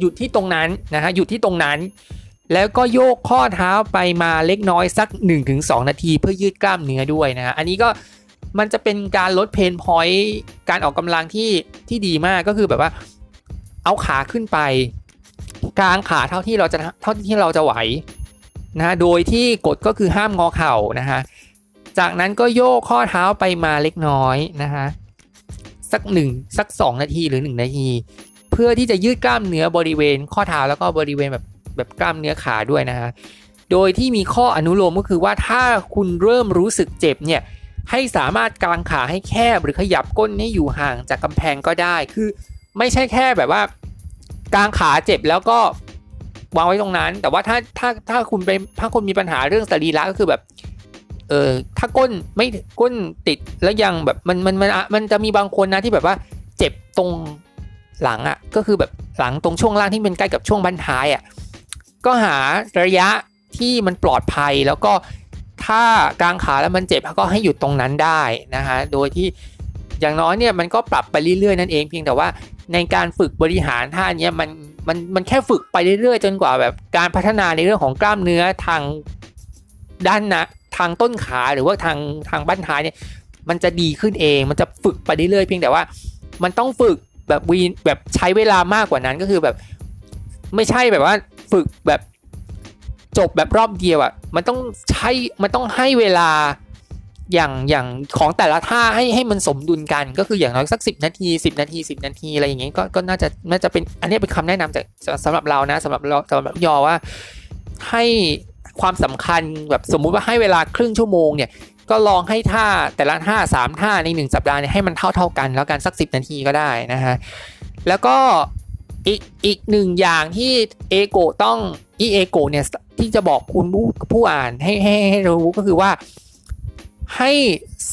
หยุดที่ตรงนั้นนะฮะหยุดที่ตรงนั้น แล้วก็โยกข้อเท้าไปมาเล็กน้อยสัก 1-2 นาทีเพื่อยืดกล้ามเนื้อด้วยนะฮะอันนี้ก็ มันจะเป็นการลด pain point การออกกำลังที่ที่ดีมากก็คือแบบว่า เอาขาขึ้นไป กลางขาเท่าที่เราจะเท่าที่เราจะไหวนะโดยที่กฎก็คือห้ามงอเข่านะฮะจากนั้นก็โยกข้อเท้าไปมาเล็กน้อยนะฮะสักหนึ่งสักสองนาทีหรือหนึ่งนาที เพื่อที่จะยืดกล้ามเนื้อบริเวณข้อเท้าแล้วก็บริเวณแบบแบบกล้ามเนื้อขาด้วยนะฮะโดยที่มีข้ออนุโลมก็คือว่าถ้าคุณเริ่มรู้สึกเจ็บเนี่ย ให้สามารถกางขาให้แคบหรือขยับก้นให้อยู่ห่างจากกำแพงก็ได้ คือไม่ใช่แค่แบบว่ากางขาเจ็บแล้วก็วางไว้ตรงนั้น แต่ว่าถ้าถ้าถ้าคุณเป็นถ้าคุณมีปัญหาเรื่องสรีระก็คือแบบเออถ้าก้นไม่ก้นติดแล้วยังแบบมันมันมันมันจะมีบางคนนะที่แบบว่าเจ็บตรงหลังอะ่ะก็คือแบบหลังตรงช่วงล่างที่เป็นใกล้กับช่วงบั้นท้ายอะ่ะก็หาระยะที่มันปลอดภัยแล้วก็ ถ้ากลางขาแล้วมันเจ็บก็ให้หยุดตรงนั้นได้นะฮะโดยที่อย่างน้อยเนี่ยมันก็ปรับไปเรื่อยๆนั่นเองเพียงแต่ว่าในการฝึกบริหารท่านี้มันมันมันแค่ฝึกไปเรื่อยๆ จนกว่าแบบการพัฒนาในเรื่องของกล้ามเนื้อทางด้านนะทางต้นขาหรือว่าทางทางบั้นท้ายเนี่ยมันจะดีขึ้นเอง มันจะฝึกไปเรื่อยๆเพียงแต่ว่ามันต้องฝึกแบบวีแบบใช้เวลามากกว่านั้นก็คือแบบ ไม่ใช่แบบว่าฝึกแบบ จบแบบรอบเดียวอะ่ะมันต้องใช้มันต้องให้เวลาอย่างอย่างของแต่ละท่าให้ให้มันสมดุลกัน ก็คืออย่างน้อยสัก 10 นาที 10 นาที 10 นาทีอะไรอย่างเงี้ยก็ก็น่าจะน่าจะเป็นอันนี้เป็นคำแนะนำจากสำหรับเรานะสำหรับเราสำหรับยอว่าให้ความสำคัญแบบสมมุติว่าให้เวลาครึ่งชั่วโมงเนี่ยก็ลองให้ท่าแต่ละท่า3ท่าใน 1 สัปดาห์เนี่ยให้มันเท่าเท่ากันแล้วกันสัก 10 นาทีก็ได้นะฮะแล้วก็ อีกอีกหนึ่งอย่างที่เอโกต้องอีเอโกเนี่ยที่จะบอกคุณผู้ผู้อ่านให้ให้ให้รู้ก็คือว่าให้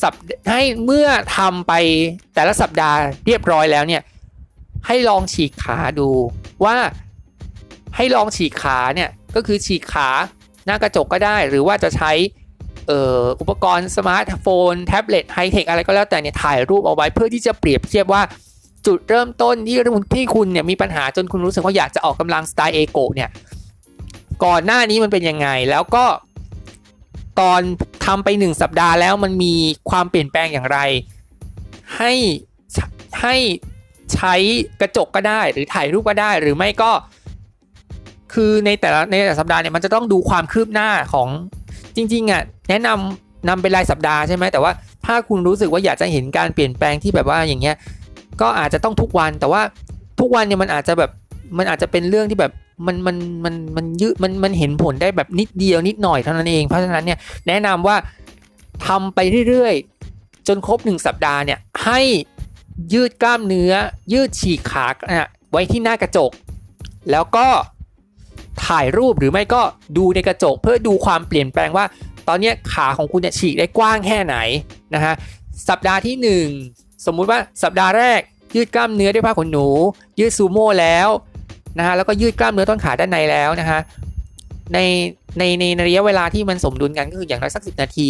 สับให้เมื่อทำไปแต่ละสัปดาห์เรียบร้อยแล้วเนี่ยให้ลองฉีกขาดูว่าให้ลองฉีกขาเนี่ยก็คือฉีกขาหน้ากระจกก็ได้ หรือว่าจะใช้อุปกรณ์สมาร์ทโฟน แท็บเล็ตไฮเทคอะไรก็แล้วแต่เนี่ยถ่ายรูปเอาไว้เพื่อที่จะเปรียบเทียบว่า จุดเริ่มต้นที่ที่คุณเนี่ยมีปัญหาจนคุณรู้สึกว่าอยากจะออกกำลังสไตล์เอโกเนี่ยก่อนหน้านี้มันเป็นยังไง แล้วก็ตอนทำไปหนึ่งสัปดาห์แล้วมันมีความเปลี่ยนแปลงอย่างไร ให้ให้ใช้กระจกก็ได้ หรือถ่ายรูปก็ได้หรือไม่ก็คือในแต่ละในแต่สัปดาห์เนี่ยมันจะต้องดูความคืบหน้าของจริงๆอะแนะนำนำเป็นรายสัปดาห์ใช่ไหมแต่ว่าถ้าคุณรู้สึกว่าอยากจะเห็นการเปลี่ยนแปลงที่แบบว่าอย่างเงี้ย ก็อาจจะต้องทุกวันแต่ว่าทุกวันเนี่ยมันอาจจะแบบมันอาจจะเป็นเรื่องที่แบบมันมันมันมันยืดมันมันเห็นผลได้แบบนิดเดียวนิดหน่อยเท่านั้นเองเพราะฉะนั้นเนี่ยแนะนำว่าทำไปเรื่อยๆ จนครบ 1 สัปดาห์เนี่ยให้ยืดกล้ามเนื้อ ยืดฉีกขาไว้ที่หน้ากระจก แล้วก็ถ่ายรูปหรือไม่ก็ดูในกระจก เพื่อดูความเปลี่ยนแปลงว่า ตอนนี้ขาของคุณเนี่ยฉีกได้กว้างแค่ไหนนะฮะสัปดาห์ที่ 1 สมมุติว่าสัปดาห์แรก ยืดกล้ามเนื้อด้วยผ้าขนหนู ยืดซูโม่แล้วนะฮะแล้วก็ยืดกล้ามเนื้อต้นขาด้านในแล้วนะฮะในในในระยะเวลาที่มันสมดุลกันก็คืออย่างน้อยสักสินาที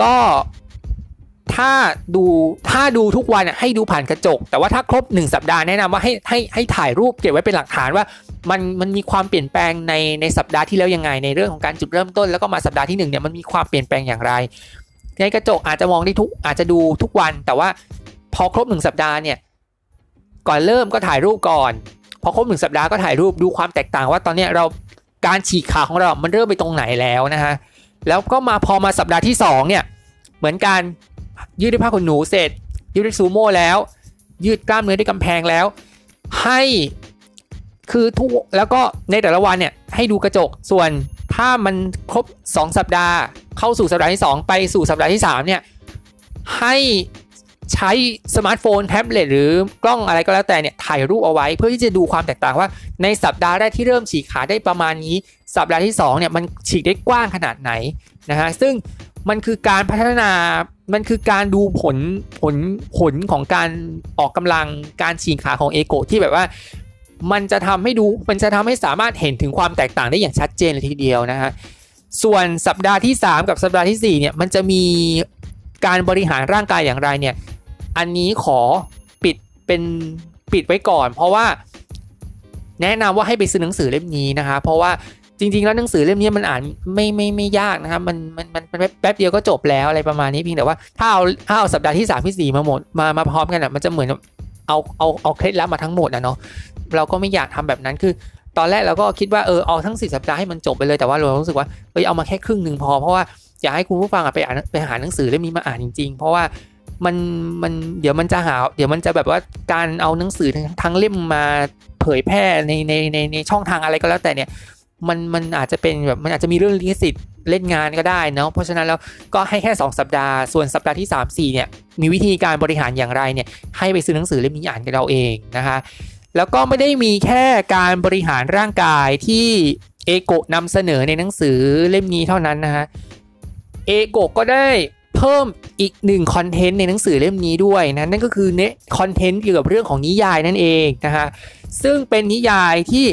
ก็ถ้าดูถ้าดูทุกวันให้ดูผ่านกระจก แต่ว่าถ้าครบ 1 สัปดาห์แนะนำว่าให้ให้ให้ถ่ายรูปเก็บไว้เป็นหลักฐานว่ามันมันมีความเปลี่ยนแปลงในในสัปดาห์ที่แล้วยังไงในเรื่องของการจุดเริ่มต้น แล้วก็มาสัปดาห์ที่1เนี่ยมันมีความเปลี่ยนแปลงอย่างไร ในกระจกอาจจะมองได้ทุกอาจจะดูทุกวัน แต่ว่า พอครบ1สัปดาห์เนี่ยก่อนเริ่มก็ถ่ายรูปก่อน พอครบหนึ่งสัปดาห์ก็ถ่ายรูปดูความแตกต่างว่าตอนนี้เราการฉีกขาของเรา มันเริ่มไปตรงไหนแล้วนะฮะแล้วก็มาพอมาสัปดาห์ที่2เนี่ยเหมือนการยืดด้วยผ้าขนหนูเสร็จ ยืดด้วยซูโม่แล้ว ยืดกล้ามเนื้อด้วยกำแพงแล้ว ให้คือทุกแล้วก็ในแต่ละวันเนี่ยให้ดูกระจกส่วนถ้ามันครบ 2 สัปดาห์ เข้าสู่สัปดาห์ที่ 2 ไปสู่สัปดาห์ที่3เนี่ยให้ ใช้สมาร์ทโฟนแท็บเล็ตหรือกล้องอะไรก็แล้วแต่เนี่ยถ่ายรูปเอาไว้ เพื่อที่จะดูความแตกต่างว่า ในสัปดาห์แรกที่เริ่มฉีกขาได้ประมาณนี้ สัปดาห์ที่2เนี่ยมันฉีกได้กว้างขนาดไหนนะฮะซึ่งมันคือการพัฒนา มันคือการดูผลผลผลของการออกกำลังการฉีกขาของเอโกที่แบบว่า มันจะทำให้ดู มันจะทำให้สามารถเห็นถึงความแตกต่างได้อย่างชัดเจนเลยทีเดียวนะฮะ ส่วนสัปดาห์ที่ 3 กับสัปดาห์ที่4เนี่ย มันจะมีการบริหารร่างกายอย่างไรเนี่ย อันนี้ขอปิดเป็นปิดไว้ก่อน เพราะว่าแนะนำว่าให้ไปซื้อหนังสือเล่มนี้นะคะ เพราะว่าจริง ๆ แล้วหนังสือเล่มนี้มันอ่านไม่ไม่ไม่ยากนะครับมันมันมันแป๊บเดียวก็จบแล้วอะไรประมาณนี้เพียงแต่ว่าถ้าเอาถ้าเอาสัปดาห์ที่3ที่ 4 มาหมดมามาพร้อมกันอะมันจะเหมือนเอาเอาเอาเคล็ดลับมาทั้งหมดนะเนาะเราก็ไม่อยากทำแบบนั้นคือตอนแรกเราก็คิดว่าเออเอาทั้งสี่สัปดาห์ให้มันจบไปเลยแต่ว่าเรารู้สึกว่าเอ้ยเอามาแค่ครึ่งหนึ่งพอเพราะว่าอยากให้คุณผู้ฟังไปอ่านไปหาหนังสือเล่มนี้มาอ่านจริงๆ เพราะว่า มันมันเดี๋ยวมันจะหา เดี๋ยวมันจะแบบว่าการเอาหนังสือทั้งเล่มมาเผยแพร่ในในในในช่องทางอะไรก็แล้วแต่เนี่ยมันมันอาจจะเป็นแบบมันอาจจะมีเรื่องลิขสิทธิ์เล่นงานก็ได้เนาะเพราะฉะนั้นแล้วก็ให้แค่ 2 สัปดาห์ส่วนสัปดาห์ที่ 3 4เนี่ยมีวิธีการบริหารอย่างไรเนี่ยให้ไปซื้อหนังสือเล่มนี้อ่านกันเราเองนะคะแล้วก็ไม่ได้มีแค่การบริหารร่างกายที่เอโกะนำเสนอในหนังสือเล่มนี้เท่านั้นนะฮะเอโกะก็ได้ เพิ่มอีกหนึ่งคอนเทนต์ในหนังสือเล่มนี้ด้วยนะนั่นก็คือเนคอนเทนต์เกี่ยวกับเรื่องของนิยายนั่นเองนะฮะซึ่งเป็นนิยายที่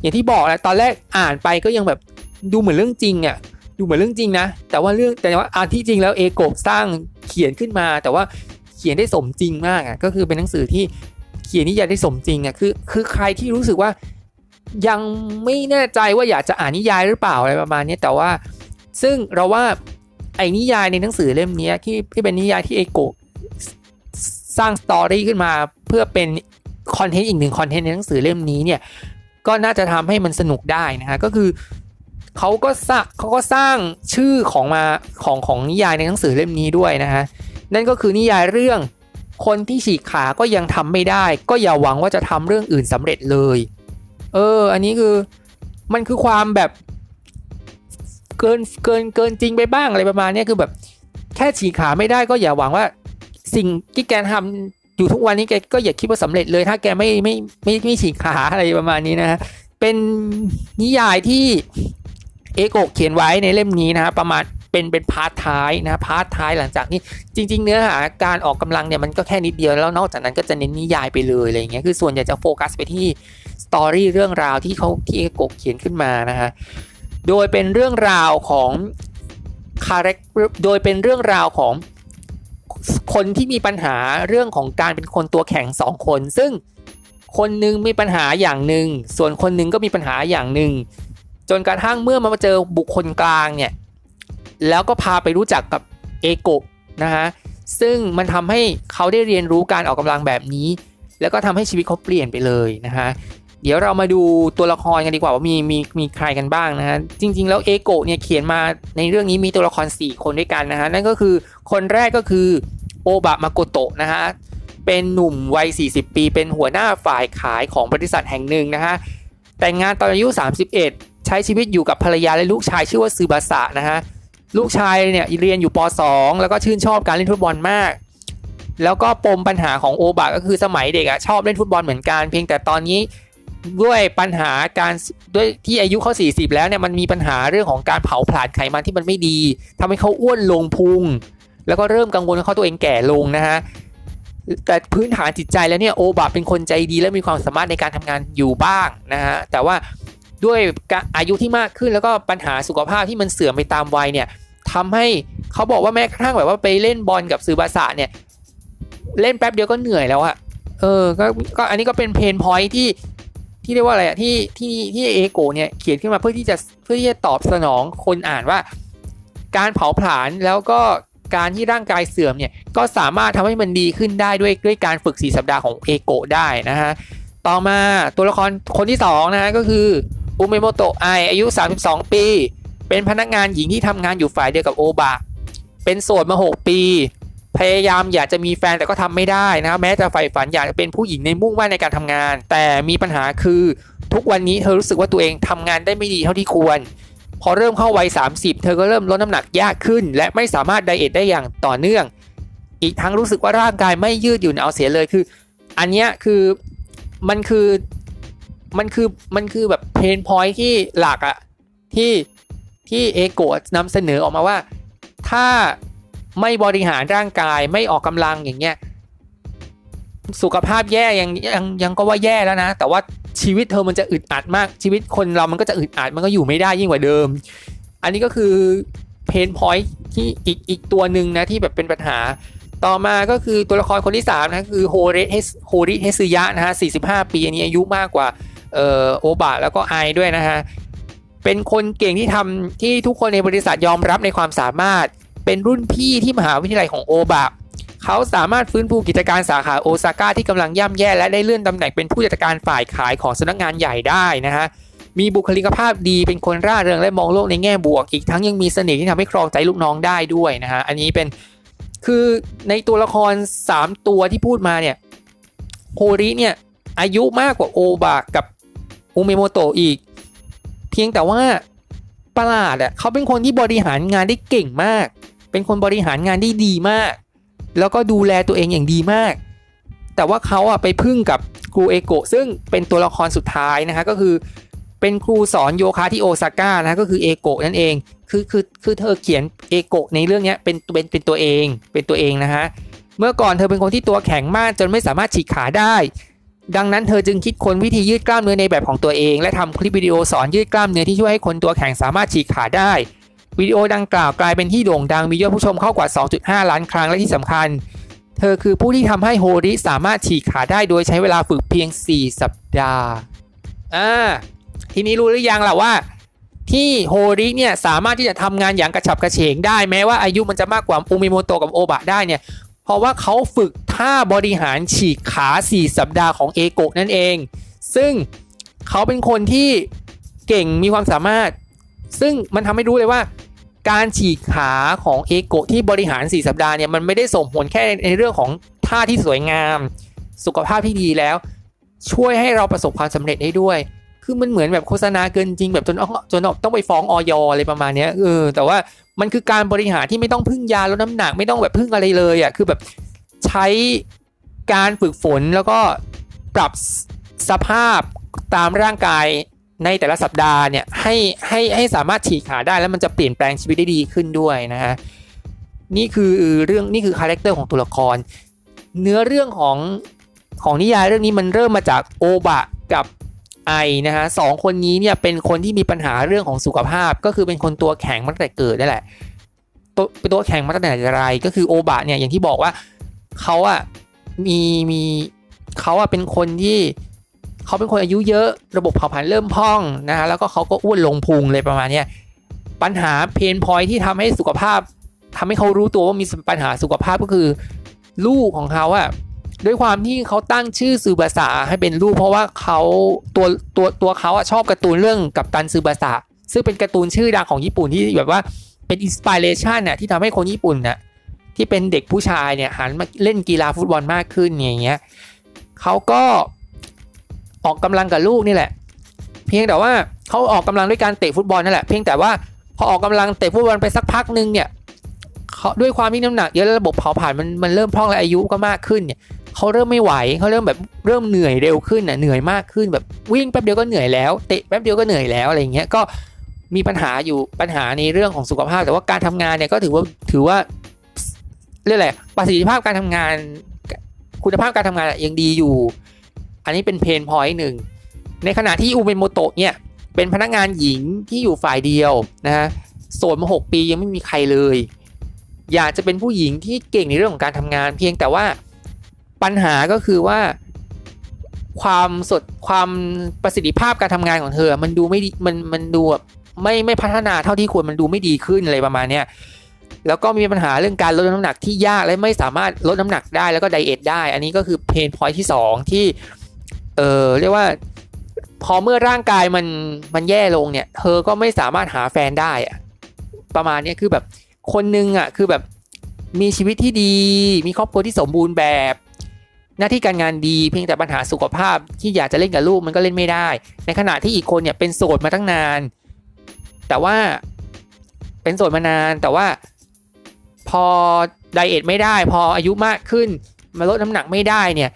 อย่างที่บอกแหละตอนแรกอ่านไปก็ยังแบบดูเหมือนเรื่องจริงอะดูเหมือนเรื่องจริงนะ แต่ว่าเรื่องแต่ว่าอาที่จริงแล้วเอโกสร้างเขียนขึ้นมา แต่ว่าเขียนได้สมจริงมากอะก็คือเป็นหนังสือที่เขียนนิยายได้สมจริงอะคือคือใครที่รู้สึกว่ายังไม่แน่ใจว่าอยากจะอ่านนิยายหรือเปล่าอะไรประมาณนี้แต่ว่าซึ่งเราว่า ไอ้นิยายในหนังสือเล่มนี้ที่ที่เป็นนิยายที่เอโกสร้างสตอรี่ขึ้นมาเพื่อเป็นคอนเทนต์อีกหนึ่งคอนเทนต์ในหนังสือเล่มนี้เนี่ยก็น่าจะทำให้มันสนุกได้นะฮะก็คือเขาก็สร้างเขาก็สร้างชื่อของมาของของนิยายในหนังสือเล่มนี้ด้วยนะฮะนั่นก็คือนิยายเรื่องคนที่ฉีกขาก็ยังทำไม่ได้ ก็อย่าหวังว่าจะทำเรื่องอื่นสำเร็จเลย เออ อันนี้คือมันคือความแบบ เกินเกินเกินจริงไปบ้างอะไรประมาณนี้คือแบบ แค่ฉีกขาไม่ได้ก็อย่าหวังว่า สิ่งที่แกทำอยู่ทุกวันนี้แกก็อย่าคิดว่าสำเร็จเลย ถ้าแกไม่ไม่ไม่ไม่ฉีกขาอะไรประมาณนี้นะฮะเป็นนิยายที่เอโกเขียนไว้ในเล่มนี้นะประมาณเป็นเป็น part ท้ายนะ part ท้ายหลังจากนี้จริง ๆ เนื้อหาการออกกำลังเนี่ยมันก็แค่นิดเดียวแล้วนอกจากนั้นก็จะเน้นนิยายไปเลยอะไรเงี้ยคือส่วนใหญ่จะโฟกัสไปที่ story เรื่องราวที่เขาที่เอโกเขียนขึ้นมานะฮะ โดยเป็นเรื่องราวของ character โดยเป็นเรื่องราวของคนที่มีปัญหาเรื่องของการเป็นคนตัวแข็งสองคน ซึ่งคนนึงมีปัญหาอย่างหนึ่งส่วนคนนึงก็มีปัญหาอย่างหนึ่งจนกระทั่งเมื่อมาเจอบุคคลกลางเนี่ยแล้วก็พาไปรู้จักกับเอโกะนะฮะซึ่งมันทำให้เขาได้เรียนรู้การออกกำลังแบบนี้ แล้วก็ทำให้ชีวิตเขาเปลี่ยนไปเลยนะฮะ เดี๋ยวเรามาดูตัวละครกันดีกว่าว่ามีมีมีใครกันบ้างนะฮะจริง ๆ แล้วเอโกะเนี่ยเขียนมาในเรื่องนี้มีตัวละคร 4 คนด้วยกันนะฮะนั่นก็คือคนแรกก็คือโอบะมาโกโตะนะฮะเป็นหนุ่มวัย 40 ปี เป็นหัวหน้าฝ่ายขายของบริษัทแห่งหนึ่งนะฮะแต่งงานตอนอายุ 31 ใช้ชีวิตอยู่กับภรรยาและลูกชายชื่อว่าซือบาสะนะฮะลูกชายเนี่ยเรียนอยู่ป .2 แล้วก็ชื่นชอบการเล่นฟุตบอลมาก แล้วก็ปมปัญหาของโอบะก็คือสมัยเด็กอะชอบเล่นฟุตบอลเหมือนกัน เพียงแต่ตอนนี้ ด้วยปัญหาการด้วยที่อายุเขา 40 แล้วเนี่ยมันมีปัญหาเรื่องของการเผาผลาญไขมันที่มันไม่ดีทำให้เขาอ้วนลงพุง แล้วก็เริ่มกังวลว่าเขาตัวเองแก่ลงนะฮะแต่พื้นฐานจิตใจแล้วเนี่ยโอบะเป็นคนใจดีและมีความสามารถในการทำงานอยู่บ้างนะฮะแต่ว่าด้วยอายุที่มากขึ้นแล้วก็ปัญหาสุขภาพที่มันเสื่อมไปตามวัยเนี่ยทำให้เขาบอกว่าแม้กระทั่งแบบว่าไปเล่นบอลกับซือบาสะเนี่ยเล่นแป๊บเดียวก็เหนื่อยแล้วอะเออก็ก็อันนี้ก็เป็นเพนพอยที่ ที่เรียกว่าอะไรอะที่ที่ที่เอโกเนี่ยเขียนขึ้นมาเพื่อที่จะเพื่อที่จะตอบสนองคนอ่านว่า การเผาผลาญแล้วก็การที่ร่างกายเสื่อมเนี่ยก็สามารถทำให้มันดีขึ้นได้ด้วยด้วยการฝึก 4 สัปดาห์ของเอโกได้นะฮะต่อมาตัวละครคนที่2นะฮะก็คือออุเมโมโตะไออายุ 32 ปี เป็นพนักงานหญิงที่ทำงานอยู่ฝ่ายเดียวกับโอบะเป็นโสดมา 6 ปี พยายามอยากจะมีแฟนแต่ก็ทำไม่ได้นะแม้จะใฝ่ฝันอยากจะเป็นผู้หญิงในมุ่งมั่นในการทำงาน แต่มีปัญหาคือทุกวันนี้เธอรู้สึกว่าตัวเองทำงานได้ไม่ดีเท่าที่ควร พอเริ่มเข้าวัย 30 เธอก็เริ่มลดน้ำหนักยากขึ้น และไม่สามารถไดเอทได้อย่างต่อเนื่อง อีกทั้งรู้สึกว่าร่างกายไม่ยืดหยุ่นเอาเสียเลยคือ อันเนี้ยคือมันคือมันคือมันคือแบบเพนพอยที่หลักอะที่ที่เอโกะนำเสนอออกมาว่า ถ้า ไม่บริหารร่างกายไม่ออกกำลังอย่างเงี้ยสุขภาพแย่ยังยังยังก็ว่าแย่แล้วนะ แต่ว่าชีวิตเธอมันจะอึดอัดมากชีวิตคนเรามันก็จะอึดอัดมันก็อยู่ไม่ได้ยิ่งกว่าเดิม อันนี้ก็คือเพนพอยที่อีกอีกตัวหนึ่งนะที่แบบเป็นปัญหา ต่อมาก็คือตัวละครคนที่3นะคือโฮเรเฮโฮริเฮซึยะนะฮะ45 ปีอันนี้อายุมากกว่าเอ่อโอบะแล้วก็ไอด้วยนะฮะเป็นคนเก่งที่ทำที่ทุกคนในบริษัทยอมรับในความสามารถ เป็นรุ่นพี่ที่มหาวิทยาลัยของโอบะเขาสามารถฟื้นฟูกิจการสาขาโอซาก้าที่กำลังย่ำแย่และได้เลื่อนตำแหน่งเป็นผู้จัดการฝ่ายขายของสำนักงานใหญ่ได้นะฮะมีบุคลิกภาพดีเป็นคนร่าเริงและมองโลกในแง่บวก อีกทั้งยังมีเสน่ห์ที่ทำให้ครองใจลูกน้องได้ด้วยนะฮะอันนี้เป็นคือในตัวละคร 3 ตัวที่พูดมาเนี่ยโฮริเนี่ยอายุมากกว่าโอบะกับอุเมโมโตะอีก เพียงแต่ว่าประหลาดอะเขาเป็นคนที่บริหารงานได้เก่งมาก เป็นคนบริหารงานได้ดีมาก แล้วก็ดูแลตัวเองอย่างดีมาก แต่ว่าเขาอะไปพึ่งกับครูเอโกะซึ่งเป็นตัวละครสุดท้ายนะฮะก็คือเป็นครูสอนโยคะที่โอซาก้านะก็คือเอโกะนั่นเองคือคือคือเธอเขียนเอโกะในเรื่องนี้เป็นเป็นเป็นตัวเองเป็นตัวเองนะฮะเมื่อก่อนเธอเป็นคนที่ตัวแข็งมากจนไม่สามารถฉีกขาได้ ดังนั้นเธอจึงคิดค้นวิธียืดกล้ามเนื้อในแบบของตัวเอง และทำคลิปวิดีโอสอนยืดกล้ามเนื้อที่ช่วยให้คนตัวแข็งสามารถฉีกขาได้ วิดีโอดังกล่าวกลายเป็นที่โด่งดังมียอดผู้ชมเข้ากว่า 2.5 ล้านครั้งและที่สำคัญ เธอคือผู้ที่ทำให้โฮริสามารถฉีกขาได้โดยใช้เวลาฝึกเพียง 4 สัปดาห์อ่าทีนี้รู้หรือยังล่ะว่า ที่โฮริเนี่ยสามารถที่จะทำงานอย่างกระฉับกระเฉงได้แม้ว่าอายุมันจะมากกว่าอุมิโมโตกับโอบะได้เนี่ยเพราะว่าเขาฝึกท่าบริหารฉีกขา 4 สัปดาห์ของเอโกะนั่นเอง ซึ่งเขาเป็นคนที่เก่งมีความสามารถ ซึ่งมันทำให้รู้เลยว่า การฉีกขาของเอโกที่บริหาร 4 สัปดาห์เนี่ยมันไม่ได้ส่งผลแค่ในเรื่องของท่าที่สวยงาม สุขภาพที่ดีแล้ว ช่วยให้เราประสบความสำเร็จได้ด้วย คือมันเหมือนแบบโฆษณาเกินจริงแบบจนจนต้องไปฟ้องออยอะไรประมาณนี้เออแต่ว่ามันคือการบริหารที่ไม่ต้องพึ่งยาลดน้ำหนักไม่ต้องแบบพึ่งอะไรเลยอะคือแบบใช้การฝึกฝนแล้วก็ปรับสภาพตามร่างกาย ในแต่ละสัปดาห์เนี่ยให้ให้ให้สามารถฉีกขาได้แล้วมันจะเปลี่ยนแปลงชีวิตได้ดีขึ้นด้วยนะฮะนี่คือเรื่องนี่คือ character ของตัวละคร เนื้อเรื่องของของนิยายเรื่องนี้มันเริ่มมาจากโอบะกับไอนะฮะสองคนนี้เนี่ยเป็นคนที่มีปัญหาเรื่องของสุขภาพ ก็คือเป็นคนตัวแข็งมาตั้งแต่เกิดนั่นแหละตัวเป็นตัวแข็งมาตั้งแต่ไรก็คือโอบะเนี่ยอย่างที่บอกว่าเขาอะมีมีเขาอะเป็นคนที่ เขาเป็นคนอายุเยอะระบบเผาผลาญเริ่มพังนะฮะแล้วก็เขาก็อ้วนลงพุงเลยประมาณนี้ปัญหาเพนพอยที่ทำให้สุขภาพทำให้เขารู้ตัวว่ามีปัญหาสุขภาพก็คือ ลูกของเขาอะด้วยความที่เขาตั้งชื่อซือบาษาให้เป็นลูก เพราะว่าเขาตัวตัวตัวเขาอะชอบการ์ตูนเรื่องกับตันซือบาษาซึ่งเป็นการ์ตูนชื่อดังของญี่ปุ่นที่แบบว่าเป็นอินสปิเรชันน่ะที่ทำให้คนญี่ปุ่นน่ะที่เป็นเด็กผู้ชายเนี่ยหันมาเล่นกีฬาฟุตบอลมากขึ้นอย่างเงี้ยเขาก็ ออกกำลังกับลูกนี่แหละ เพียงแต่ว่าเขาออกกำลังด้วยการเตะฟุตบอลนั่นแหละเพียงแต่ว่าพอออกกำลังเตะฟุตบอลไปสักพักหนึ่งเนี่ยเขาด้วยความที่น้ำหนักเยอะแล้วระบบเผาผลาญมันมันเริ่มพร่องและอายุก็มากขึ้นเนี่ยเขาเริ่มไม่ไหวเขาเริ่มแบบเริ่มเหนื่อยเร็วขึ้นอะเหนื่อยมากขึ้นแบบวิ่งแป๊บเดียวก็เหนื่อยแล้วเตะแป๊บเดียวก็เหนื่อยแล้วอะไรเงี้ยก็มีปัญหาอยู่ปัญหาในเรื่องของสุขภาพ แต่ว่าการทำงานเนี่ยก็ถือว่าถือว่าเรียกอะไรประสิทธิภาพการทำงาน คุณภาพการทำงานยังดีอยู่ อันนี้เป็น pain point หนึ่ง ในขณะที่อูเมโมโตะเนี่ย เป็นพนักงานหญิงที่อยู่ฝ่ายเดียวนะฮะโสดมา 6 ปียังไม่มีใครเลย อยากจะเป็นผู้หญิงที่เก่งในเรื่องของการทำงาน เพียงแต่ว่าปัญหาก็คือว่าความสดความประสิทธิภาพการทำงานของเธอ มันดูไม่ดีมันมันดูแบบไม่ไม่พัฒนาเท่าที่ควรมันดูไม่ดีขึ้นอะไรประมาณเนี้ยแล้วก็มีปัญหาเรื่องการลดน้ำหนักที่ยากและไม่สามารถลดน้ำหนักได้แล้วก็ diet ได้ อันนี้ก็คือ pain point ที่ 2 ที่ เออเรียกว่า พอเมื่อร่างกายมันมันแย่ลงเนี่ย เธอก็ไม่สามารถหาแฟนได้อะประมาณนี้คือแบบคนนึงอะคือแบบมีชีวิตที่ดี มีครอบครัวที่สมบูรณ์แบบ หน้าที่การงานดีเพียงแต่ปัญหาสุขภาพที่อยากจะเล่นกับลูกมันก็เล่นไม่ได้ ในขณะที่อีกคนเนี่ยเป็นโสดมาตั้งนาน แต่ว่าเป็นโสดมานานแต่ว่าพอไดเอทไม่ได้ พออายุมากขึ้นมาลดน้ำหนักไม่ได้เนี่ย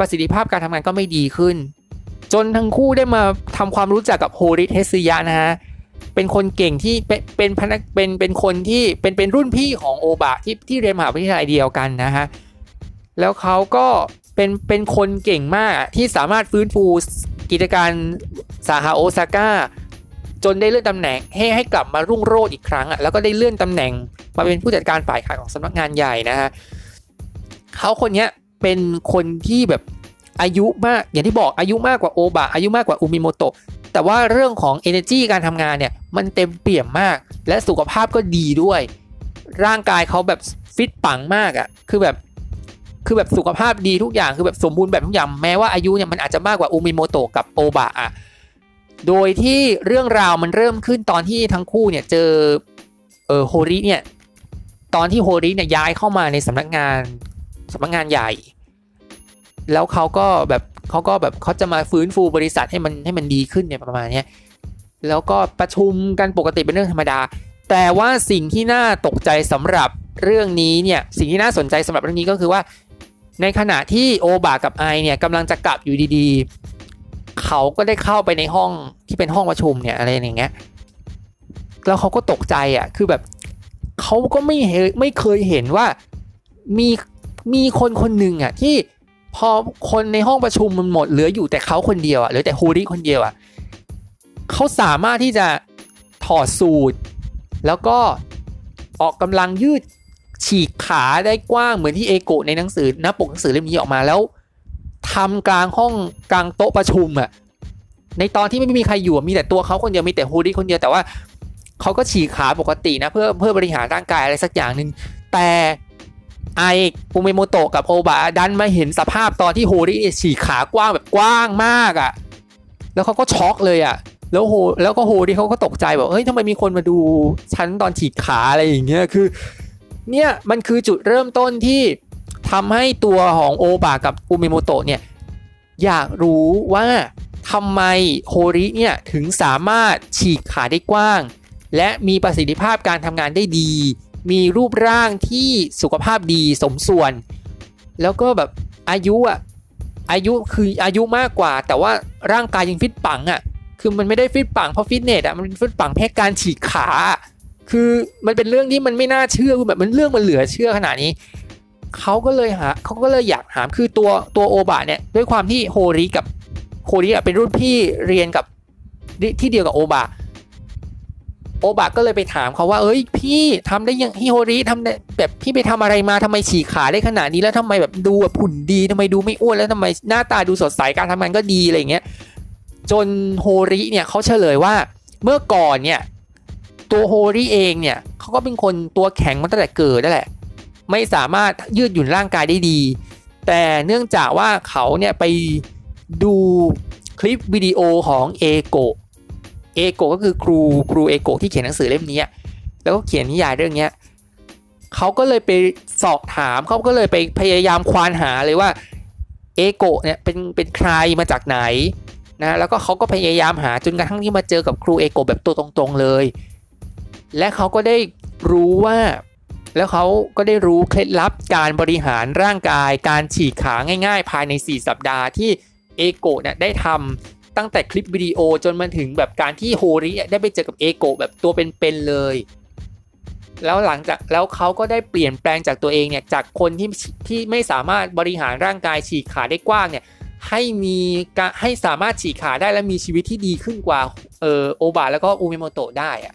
ประสิทธิภาพการทำงานก็ไม่ดีขึ้น จนทั้งคู่ได้มาทำความรู้จักกับโฮริเทสยะนะฮะเป็นคนเก่งที่เป็นเป็นพนักเป็นเป็นคนที่เป็นเป็นรุ่นพี่ของโอบะที่ที่เรียนมหาวิทยาลัยเดียวกันนะฮะแล้วเขาก็เป็นเป็นคนเก่งมากที่สามารถฟื้นฟูกิจการสาขาโอซาก้าจนได้เลื่อนตำแหน่งให้ให้กลับมารุ่งโรจน์อีกครั้งอะแล้วก็ได้เลื่อนตำแหน่งมาเป็นผู้จัดการฝ่ายขายของสำนักงานใหญ่นะฮะเขาคนนี้เป็นคนที่แบบ อายุมากอย่างที่บอกอายุมากกว่าโอบะอายุมากกว่าอุมิโมโตะแต่ว่าเรื่องของ energy การทำงานเนี่ยมันเต็มเปี่ยมมาก และสุขภาพก็ดีด้วย ร่างกายเขาแบบฟิตปังมากอะ่ะคือแบบคือแบบสุขภาพดีทุกอย่างคือแบบสมบูรณ์แบบทุกอย่างแม้ว่าอายุเนี่ยมันอาจจะมากกว่าอุมิโมโตะกับโอบะอะโดยที่เรื่องราวมันเริ่มขึ้นตอนที่ทั้งคู่เนี่ยเจอเออโฮริเนี่ยตอนที่โฮริเนี่ยย้ายเข้ามาในสำนักงานสำนักงานใหญ่ แล้วเขาก็แบบเขาก็แบบเขาจะมาฟื้นฟูบริษัทให้มันให้มันดีขึ้นเนี่ยประมาณนี้แล้วก็ประชุมกันปกติเป็นเรื่องธรรมดา แต่ว่าสิ่งที่น่าตกใจสำหรับเรื่องนี้เนี่ยสิ่งที่น่าสนใจสำหรับเรื่องนี้ก็คือว่า ในขณะที่โอบากับไอเนี่ยกำลังจะกลับอยู่ดีๆ เขาก็ได้เข้าไปในห้องที่เป็นห้องประชุมเนี่ยอะไรอย่างเงี้ยแล้วเขาก็ตกใจอะคือแบบเขาก็ไม่ไม่เคยเห็นว่ามีมีคนคนหนึ่งอะที่ พอคนในห้องประชุมมันหมดเหลืออยู่แต่เขาคนเดียวอะเหลือแต่ฮูริคนเดียวอะเขาสามารถที่จะถอดสูตร แล้วก็ออกกำลังยืดฉีกขาได้กว้างเหมือนที่เอโกในหนังสือหน้าปกหนังสือเล่มนี้ออกมาแล้วทำกลางห้องกลางโต๊ะประชุมอะในตอนที่ไม่มีใครอยู่มีแต่ตัวเขาคนเดียวมีแต่โฮริคนเดียวแต่ว่าเขาก็ฉีกขาปกตินะเพื่อเพื่อบริหารร่างกายอะไรสักอย่างหนึ่งแต่ ไออูเมโมโตะกับโอบะดันมาเห็นสภาพตอนที่โฮริฉีกขากว้างแบบกว้างมากอะ่ะ แล้วเขาก็ช็อกเลยอะ่ะ แล้วโฮแล้วก็โฮริเขาก็ตกใจบอกเฮ้ยทำไมมีคนมาดูฉันตอนฉีกขาอะไรอย่างเงี้ยคือ เนี่ยมันคือจุดเริ่มต้นที่ทำให้ตัวของโอบะกับอูเมโมโตะเนี่ยอยากรู้ว่าทำไมโฮริเนี่ยถึงสามารถฉีกขาได้กว้าง และมีประสิทธิภาพการทำงานได้ดี มีรูปร่างที่สุขภาพดีสมส่วน แล้วก็แบบอายุอะอายุคืออายุมากกว่า แต่ว่าร่างกายยังฟิตปังอะคือมันไม่ได้ฟิตปังเพราะฟิตเนสอะมันฟิตปังแค่การฉีกขา คือมันเป็นเรื่องที่มันไม่น่าเชื่อแบบมันเรื่องมันเหลือเชื่อขนาดนี้เขาก็เลยหาเขาก็เลยอยากถามคือตัวตัวโอบะเนี่ยด้วยความที่โฮริกับโฮริอะเป็นรุ่นพี่เรียนกับที่เดียวกับโอบะ โอบะก็เลยไปถามเขาว่า เอ้ย พี่ทำได้ยังฮิโฮริทำได้แบบพี่ไปทำอะไรมาทำไมฉีกขาได้ขนาดนี้แล้วทำไมแบบดูแบบหุ่นดีทำไมดูไม่อ้วนแล้วทำไมหน้าตาดูสดใสการทำงานก็ดีอะไรเงี้ยจนโฮริเนี่ยเขาเฉลยว่าเมื่อก่อนเนี่ยตัวโฮริเองเนี่ยเขาก็เป็นคนตัวแข็งมาตั้งแต่เกิดนั่นแหละ ไม่สามารถยืดหยุ่นร่างกายได้ดี แต่เนื่องจากว่าเขาเนี่ยไปดูคลิปวิดีโอของเอโก เอโกก็คือครูครูเอโกที่เขียนหนังสือเล่มนี้ แล้วก็เขียนนิยายเรื่องนี้เขาก็เลยไปสอบถามเขาก็เลยไปพยายามควานหาเลยว่าเอโกเนี่ยเป็นเป็นใครมาจากไหนนะแล้วก็เขาก็พยายามหาจนกระทั่งที่มาเจอกับครูเอโกแบบตัวตรงๆเลย และเขาก็ได้รู้ว่า แล้วเขาก็ได้รู้เคล็ดลับการบริหารร่างกาย การฉีกขาง่าย ๆ ภายใน 4 สัปดาห์ที่เอโกเนี่ยได้ทำ ตั้งแต่คลิปวิดีโอจนมาถึงแบบการที่โฮริได้ไปเจอกับเอโกแบบตัวเป็นๆเลย แล้วหลังจากแล้วเขาก็ได้เปลี่ยนแปลงจากตัวเองเนี่ยจากคนที่ที่ไม่สามารถบริหารร่างกายฉีกขาได้กว้างเนี่ยให้มีให้สามารถฉีกขาได้และมีชีวิตที่ดีขึ้นกว่าเออโอบะแล้วก็อูเมโมโตะได้อะ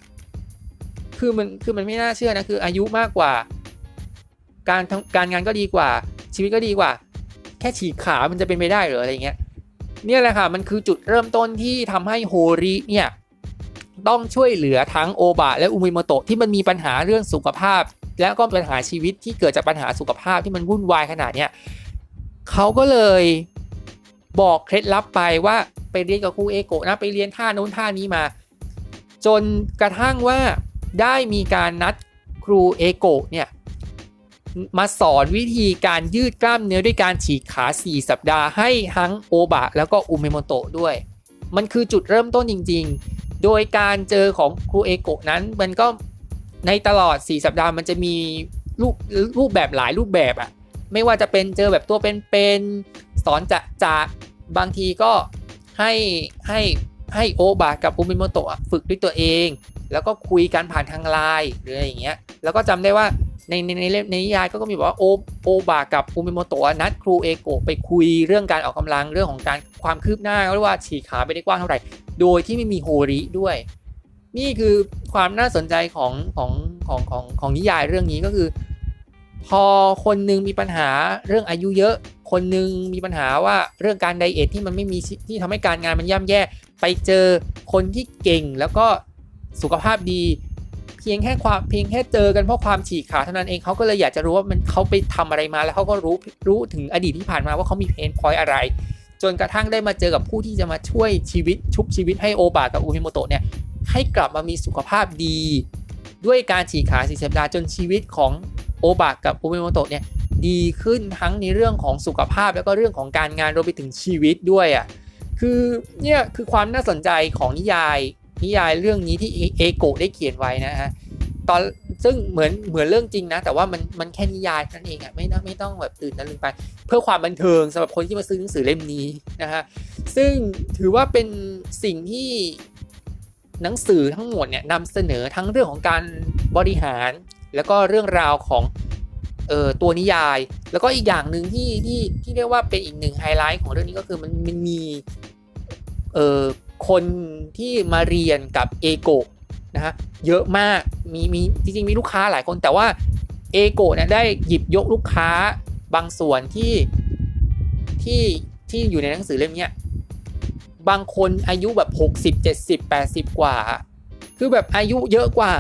คือมันคือมันไม่น่าเชื่อนะคืออายุมากกว่า การการงานก็ดีกว่า ชีวิตก็ดีกว่า แค่ฉีกขา มันจะเป็นไปได้หรืออะไรเงี้ย เนี่ยแหละค่ะมันคือจุดเริ่มต้นที่ทำให้โฮริเนี่ยต้องช่วยเหลือทั้งโอบะและอุเมโมโตะที่มันมีปัญหาเรื่องสุขภาพ และก็ปัญหาชีวิตที่เกิดจากปัญหาสุขภาพที่มันวุ่นวายขนาดเนี้ยเขาก็เลยบอกเคล็ดลับไปว่าไปเรียนกับครูเอโกะนะไปเรียนท่าโน้นท่านี้มา จนกระทั่งว่าได้มีการนัดครูเอโกะเนี่ย มาสอนวิธีการยืดกล้ามเนื้อด้วยการฉีกขา 4 สัปดาห์ให้ทั้งโอบะแล้วก็อุเมโมโตะด้วย มันคือจุดเริ่มต้นจริง ๆ โดยการเจอของครูเอโกะนั้นมันก็ในตลอด 4 สัปดาห์มันจะมีรูปรูปแบบหลายรูปแบบอะไม่ว่าจะเป็นเจอแบบตัวเป็นๆสอนจะจะบางทีก็ให้ให้ให้โอบะกับอุมิโมโตะฝึกด้วยตัวเอง แล้วก็คุยกันผ่านทางไลน์หรืออะไรอย่างเงี้ยแล้วก็จำได้ว่า ในในในในนิยายก็มีบอกว่าโอโอบะกับอุมิโมโตะนัดครูเอโกะไปคุยเรื่องการออกกำลังเรื่องของการความคืบหน้าเรียกว่าฉีกขาไปได้กว้างเท่าไหร่ โดยที่ไม่มีโฮริด้วย นี่คือความน่าสนใจของของของของของนิยายเรื่องนี้ก็คือ พอคนหนึ่งมีปัญหาเรื่องอายุเยอะ คนหนึ่งมีปัญหาว่าเรื่องการ diet ที่มันไม่มีที่ทำให้การงานมันย่ำแย่ ไปเจอคนที่เก่งแล้วก็สุขภาพดีเพียงแค่ความเพียงแค่เจอกันเพราะความฉีกขาเท่านั้นเองเขาก็เลยอยากจะรู้ว่ามันเขาไปทำอะไรมาแล้วเขาก็รู้รู้ถึงอดีตที่ผ่านมาว่าเขามี pain point อะไร จนกระทั่งได้มาเจอกับผู้ที่จะมาช่วยชีวิตชุบชีวิตให้โอบะกับอุมิโมโตะเนี่ยให้กลับมามีสุขภาพดี ด้วยการฉีกขาสีสัปดาห์จนชีวิตของโอบะกับอุมิโมโตะเนี่ยดีขึ้นทั้งในเรื่องของสุขภาพแล้วก็เรื่องของการงานรวมไปถึงชีวิตด้วยอะ่ะคือเนี่ยคือความน่าสนใจของนิยาย นิยายเรื่องนี้ที่เอโกะได้เขียนไว้นะฮะตอนซึ่งเหมือนเหมือนเรื่องจริงนะ แต่ว่ามันมันแค่นิยายนั่นเองอะ่ะไม่ต้องไม่ต้องแบบตื่นตะลึงไป เพื่อความบันเทิงสำหรับคนที่มาซื้อหนังสือเล่มนี้นะฮะซึ่งถือว่าเป็นสิ่งที่หนังสือทั้งหมดเนี่ยนำเสนอทั้งเรื่องของการบริหาร แล้วก็เรื่องราวของเอ่อตัวนิยาย แล้วก็อีกอย่างหนึ่งที่ที่ที่เรียกว่าเป็นอีกหนึ่งไฮไลท์ของเรื่องนี้ก็คือมันมันมีเอ่อ คนที่มาเรียนกับเอโกะนะฮะเยอะมากมีมีจริงๆ มีลูกค้าหลายคนแต่ว่าเอโกะเนี่ยได้หยิบยกลูกค้าบางส่วนที่ที่ที่อยู่ในหนังสือเล่มนี้บางคนอายุแบบ 60 70 80 กว่า คือแบบอายุเยอะกว่า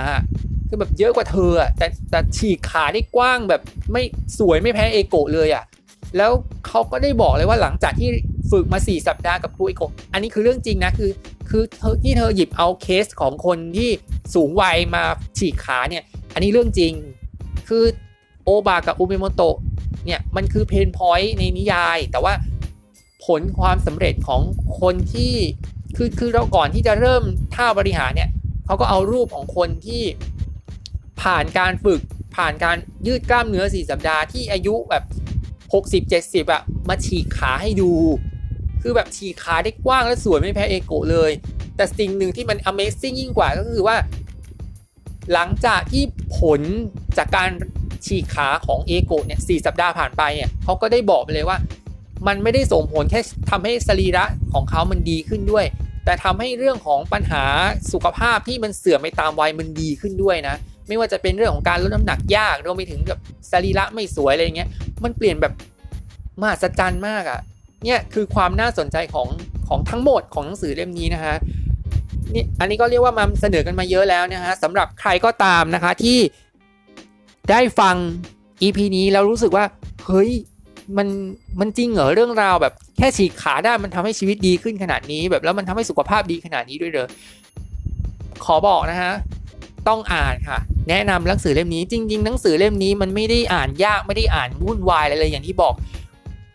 คือแบบเยอะกว่าเธออะแต่แต่ฉีกขาได้กว้างแบบไม่สวยไม่แพ้เอโกะเลยอะแล้วเขาก็ได้บอกเลยว่าหลังจากที่ ฝึกมา 4 สัปดาห์กับครูอโกะอันนี้คือเรื่องจริงนะคือ คือเธอที่เธอหยิบเอาเคสของคนที่สูงวัยมาฉีกขาเนี่ย อันนี้เรื่องจริง คือโอบะกับอุเมโมโตะเนี่ยมันคือ pain point ในนิยาย แต่ว่าผลความสำเร็จของคนที่คือคือเราก่อนที่จะเริ่มท่าบริหารเนี่ยเขาก็เอารูปของคนที่ผ่านการฝึกผ่านการยืดกล้ามเนื้อ 4 สัปดาห์ที่อายุแบบ 60 70อะมาฉีกขาให้ดู คือแบบฉีกขาได้กว้างและสวยไม่แพ้เอโกะเลย แต่สิ่งหนึ่งที่มัน Amazing ยิ่งกว่าก็คือว่า หลังจากที่ผลจากการฉีกขาของเอโกเนี่ยสสัปดาห์ผ่านไปเนี่ยเขาก็ได้บอกไปเลยว่า มันไม่ได้ส่งผลแค่ทำให้สรีระของเขามันดีขึ้นด้วย แต่ทำให้เรื่องของปัญหาสุขภาพที่มันเสื่อมไปตามวัยมันดีขึ้นด้วยนะ ไม่ว่าจะเป็นเรื่องของการลดน้ำหนักยากรวมไปถึงแบบสรีระไม่สวยอะไรเงี้ยมันเปลี่ยนแบบมหัศจรรย์มากอะ่ะ เนี่ยคือความน่าสนใจของของทั้งหมดของหนังสือเล่มนี้นะคะนี่อันนี้ก็เรียกว่ามาเสนอกันมาเยอะแล้วนะฮะสำหรับใครก็ตามนะคะที่ได้ฟัง EP นี้แล้วรู้สึกว่าเฮ้ยมันมันจริงเหรอเรื่องราวแบบแค่ฉีกขาได้มันทำให้ชีวิตดีขึ้นขนาดนี้ แบบแล้วมันทำให้สุขภาพดีขนาดนี้ด้วยเหรอขอบอกนะฮะต้องอ่านค่ะ แนะนำหนังสือเล่มนี้จริง ๆ หนังสือเล่มนี้มันไม่ได้อ่านยากไม่ได้อ่านวุ่นวายอะไรเลยอย่างที่บอก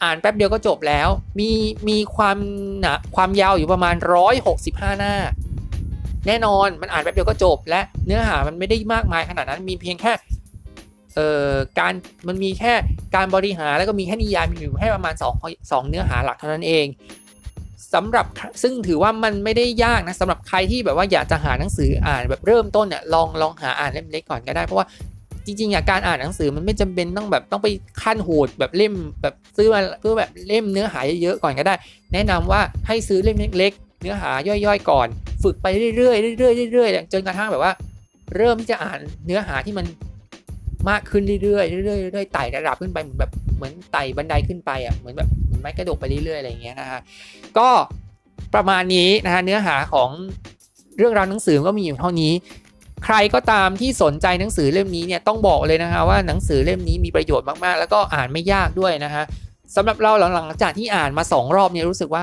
อ่านแป๊บเดียวก็จบแล้ว มีมีความหนาความยาวอยู่ประมาณ 165 หน้า แน่นอนมันอ่านแป๊บเดียวก็จบ และเนื้อหามันไม่ได้มากมายขนาดนั้นมีเพียงแค่เอ่อการมันมีแค่การบริหารแล้วก็มีแค่นิยามอยู่แค่ประมาณ2 2เนื้อหาหลักเท่านั้นเองสำหรับซึ่งถือว่ามันไม่ได้ยากนะสำหรับใครที่แบบว่าอยากจะหาหนังสืออ่านแบบเริ่มต้นเนี่ยลองลองหาอ่านเล่มเล็กก่อนก็ได้เพราะว่า จริงๆอะการอ่านหนังสือมันไม่จำเป็นต้องแบบต้องไปขั้นโหดแบบเล่มแบบซื้อมาเพื่อแบบเล่มเนื้อหาเยอะๆก่อนก็ได้ แนะนำว่าให้ซื้อเล่มเล็กๆเนื้อหาย่อยๆ ก่อน ฝึกไปเรื่อยๆเรื่อยๆเรื่อยๆจนกระทั่งแบบว่า เริ่มที่จะอ่านเนื้อหาที่มันมากขึ้นเรื่อยๆเรื่อยๆเรื่อยๆไต่ระดับขึ้นไปเหมือนแบบเหมือนไต่บันไดขึ้นไปอะเหมือนแบบเหมือนไม้กระดกไปเรื่อยๆอะไรอย่างเงี้ยนะฮะก็ประมาณนี้นะฮะเนื้อหาของเรื่องราวหนังสือก็มีอยู่เท่านี้ ใครก็ตามที่สนใจหนังสือเล่มนี้เนี่ยต้องบอกเลยนะฮะว่าหนังสือเล่มนี้มีประโยชน์มากๆ แล้วก็อ่านไม่ยากด้วยนะฮะสำหรับเราหลังๆจากที่อ่านมา 2 รอบเนี่ยรู้สึกว่า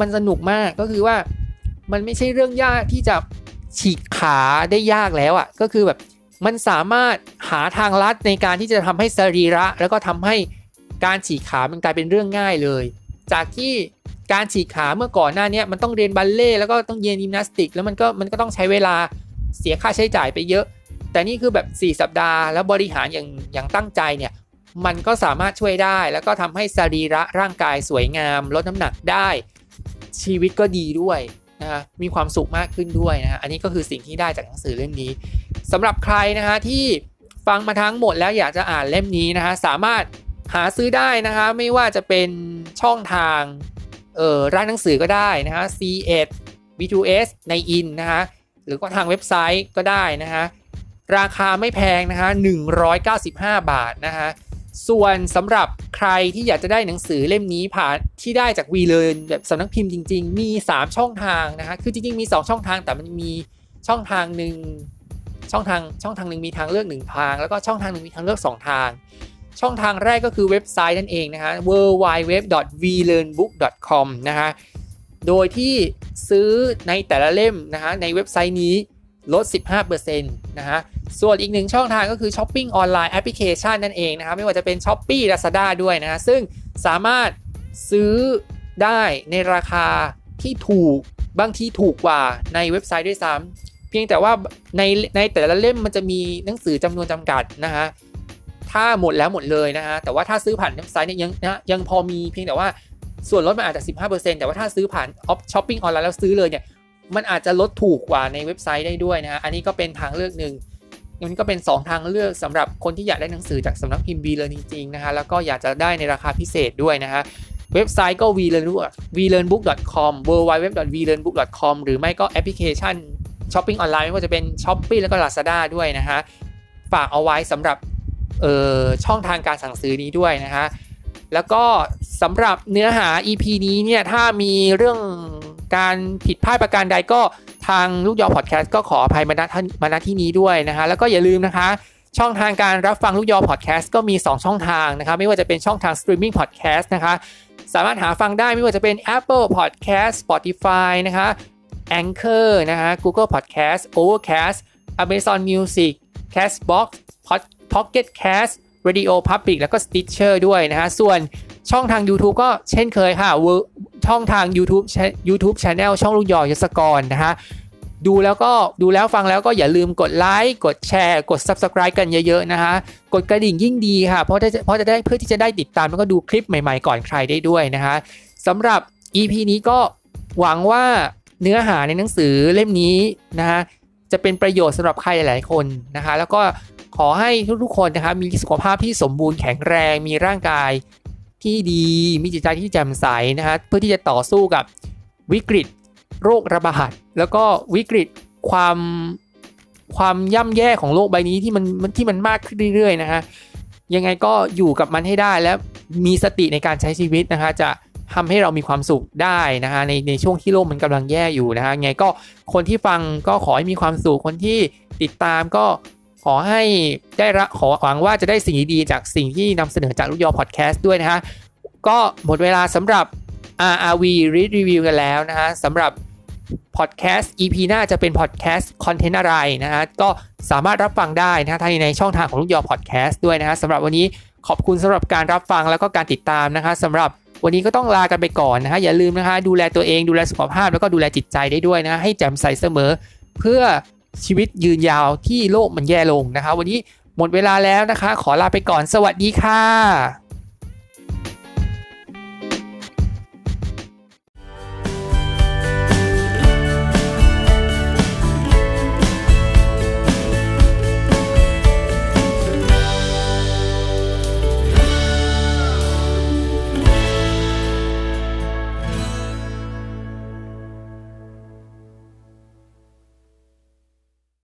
มันสนุกมากก็คือว่ามันไม่ใช่เรื่องยากที่จะฉีกขาได้ยากแล้วอะ่ะก็คือแบบมันสามารถหาทางลัดในการที่จะทำให้สรีระ แล้วก็ทำให้การฉีกขามันกลายเป็นเรื่องง่ายเลย จากที่การฉีกขาเมื่อก่อนหน้านี้มันต้องเรียนบัลเล่แล้วก็ต้องเรียนยิมนาสติก แล้วมันก็มันก็ต้องใช้เวลา เสียค่าใช้จ่ายไปเยอะ แต่นี่คือแบบ 4 สัปดาห์ แล้วบริหารอย่างอย่างตั้งใจเนี่ยมันก็สามารถช่วยได้ แล้วก็ทำให้สรีระร่างกายสวยงาม ลดน้ำหนักได้ ชีวิตก็ดีด้วยนะะมีความสุขมากขึ้นด้วยนะะอันนี้ก็คือสิ่งที่ได้จากหนังสือเล่มนี้สำหรับใครนะฮะที่ฟังมาทั้งหมดแล้วอยากจะอ่านเล่มนี้นะฮะสามารถหาซื้อได้นะคะไม่ว่าจะเป็นช่องทางเอ่อร้านหนังสือก็ได้นะฮะ C1 B2S ในอินนะฮะ หรือก็ทางเว็บไซต์ก็ได้นะฮะราคาไม่แพงนะฮะ195 บาทนะฮะส่วนสำหรับใครที่อยากจะได้หนังสือเล่มนี้ผ่านที่ได้จากวีเลนแบบสำนักพิมพ์จริง ๆ มี 3 ช่องทางนะฮะคือจริงๆมี 2 ช่องทางแต่มันมีช่องทางหนึ่งช่องทางช่องทางหนึ่งมีทางเลือกหนึ่งทาง แล้วก็ช่องทางหนึ่งมีทางเลือก 2 ทาง ช่องทางแรกก็คือเว็บไซต์นั่นเองนะฮะ w w w v l e a r n b o o k c o m นะฮะ โดยที่ซื้อในแต่ละเล่มนะฮะในเว็บไซต์นี้ลด 15%นะฮะ ส่วนอีกหนึ่งช่องทางก็คือช้อปปิ้งออนไลน์แอปพลิเคชันนั่นเองนะครับไม่ว่าจะเป็น s h อ p e e Lazada ด้วยนะฮะ ซึ่งสามารถซื้อได้ในราคาที่ถูกบางทีถูกกว่าในเว็บไซต์ด้วยซ้ำเพียงแต่ว่าในในแต่ละเล่มมันจะมีหนังสือจำนวนจำกัดนะฮะถ้าหมดแล้วหมดเลยนะฮะแต่ว่าถ้าซื้อผ่านเว็บไซต์เนี่ยยังนะยังพอมีเพียงแต่ว่า ส่วนลดมันอาจจะ 15%แต่ว่าถ้าซื้อผ่านแอปช้อปปิ้งออนไลน์แล้วซื้อเลยเนี่ย มันอาจจะลดถูกกว่าในเว็บไซต์ได้ด้วยนะฮะ อันนี้ก็เป็นทางเลือกหนึ่งมันก็เป็น 2 ทางเลือกสำหรับคนที่อยากได้หนังสือจากสำนักพิมพ์ WeLearn จริงๆนะฮะ แล้วก็อยากจะได้ในราคาพิเศษด้วยนะฮะ เว็บไซต์ก็ welearnbook welearnbook.com www.welearnbook.com หรือไม่ก็แอปพลิเคชันช้อปปิ้งออนไลน์ไม่ว่าจะเป็น Shopee แล้วก็ Lazada ด้วยนะฮะ ฝากเอาไว้สำหรับช่องทางการสั่งซื้อนี้ด้วยนะฮะ แล้วก็สำหรับเนื้อหา EP นี้เนี่ยถ้ามีเรื่องการผิดพลาดประการใดก็ทางลูกยอพอดแคสต์ก็ขออภัยมาณมาณที่นี้ด้วยนะฮะแล้วก็อย่าลืมนะคะ ช่องทางการรับฟังลูกยอพอดแคสต์ก็มี 2 ช่องทางนะคะไม่ว่าจะเป็นช่องทางสตรีมมิ่งพอดแคสต์นะคะสามารถหาฟังได้ไม่ว่าจะเป็น Apple Podcast Spotify นะคะ Anchor นะคะ Google Podcast Overcast Amazon Music Castbox Pocket Cast Radio Public แล้วก็ Stitcher ด้วยนะฮะ ส่วนช่องทาง YouTube ก็เช่นเคยค่ะ ช่องทาง YouTube YouTube Channel ช่องลูกยอยศกรนะฮะ ดูแล้วก็ดูแล้วฟังแล้วก็อย่าลืมกดไลค์กดแชร์ กด Subscribe กันเยอะๆนะฮะกดกระดิ่งยิ่งดีค่ะ เพราะจะเพราะจะได้เพื่อที่จะได้ติดตามแล้วก็ดูคลิปใหม่ๆก่อนใครได้ด้วยนะฮะสำหรับ EP นี้ก็หวังว่าเนื้อหาในหนังสือเล่มนี้นะฮะจะเป็นประโยชน์สำหรับใครหลายๆคนนะคะ แล้วก็ ขอให้ทุกๆคนนะคะมีสุขภาพที่สมบูรณ์แข็งแรง มีร่างกายที่ดีมีจิตใจที่แจ่มใสนะฮะเพื่อที่จะต่อสู้กับวิกฤตโรคระบาดแล้วก็วิกฤตความความย่ำแย่ของโลกใบนี้ที่มันที่มันมากขึ้นเรื่อยๆนะฮะยังไงก็อยู่กับมันให้ได้แล้วมีสติในการใช้ชีวิตนะคะจะทำให้เรามีความสุขได้นะฮะในในช่วงที่โลกมันกำลังแย่อยู่นะฮะไงก็คนที่ฟังก็ขอให้มีความสุขคนที่ติดตามก็ ขอให้ได้ระขอหวังว่าจะได้สิ่งดีๆจากสิ่งที่นำเสนอจากลูกยอพอดแคสต์ด้วยนะฮะ ก็หมดเวลาสำหรับ RRV Read Review กันแล้วนะฮะสำหรับพอดแคสต์ EP หน้าจะเป็นพอดแคสต์คอนเทนต์อะไรนะฮะ ก็สามารถรับฟังได้นะฮะทางในช่องทางของลูกยอพอดแคสต์ด้วยนะฮะสำหรับวันนี้ขอบคุณสำหรับการรับฟังแล้วก็การติดตามนะคะสำหรับวันนี้ก็ต้องลากันไปก่อนนะฮะอย่าลืมนะคะดูแลตัวเองดูแลสุขภาพแล้วก็ดูแลจิตใจได้ด้วยนะให้แจ่มใสเสมอ เพื่อ ชีวิตยืนยาวที่โลกมันแย่ลงนะคะ วันนี้หมดเวลาแล้วนะคะ ขอลาไปก่อนสวัสดีค่ะ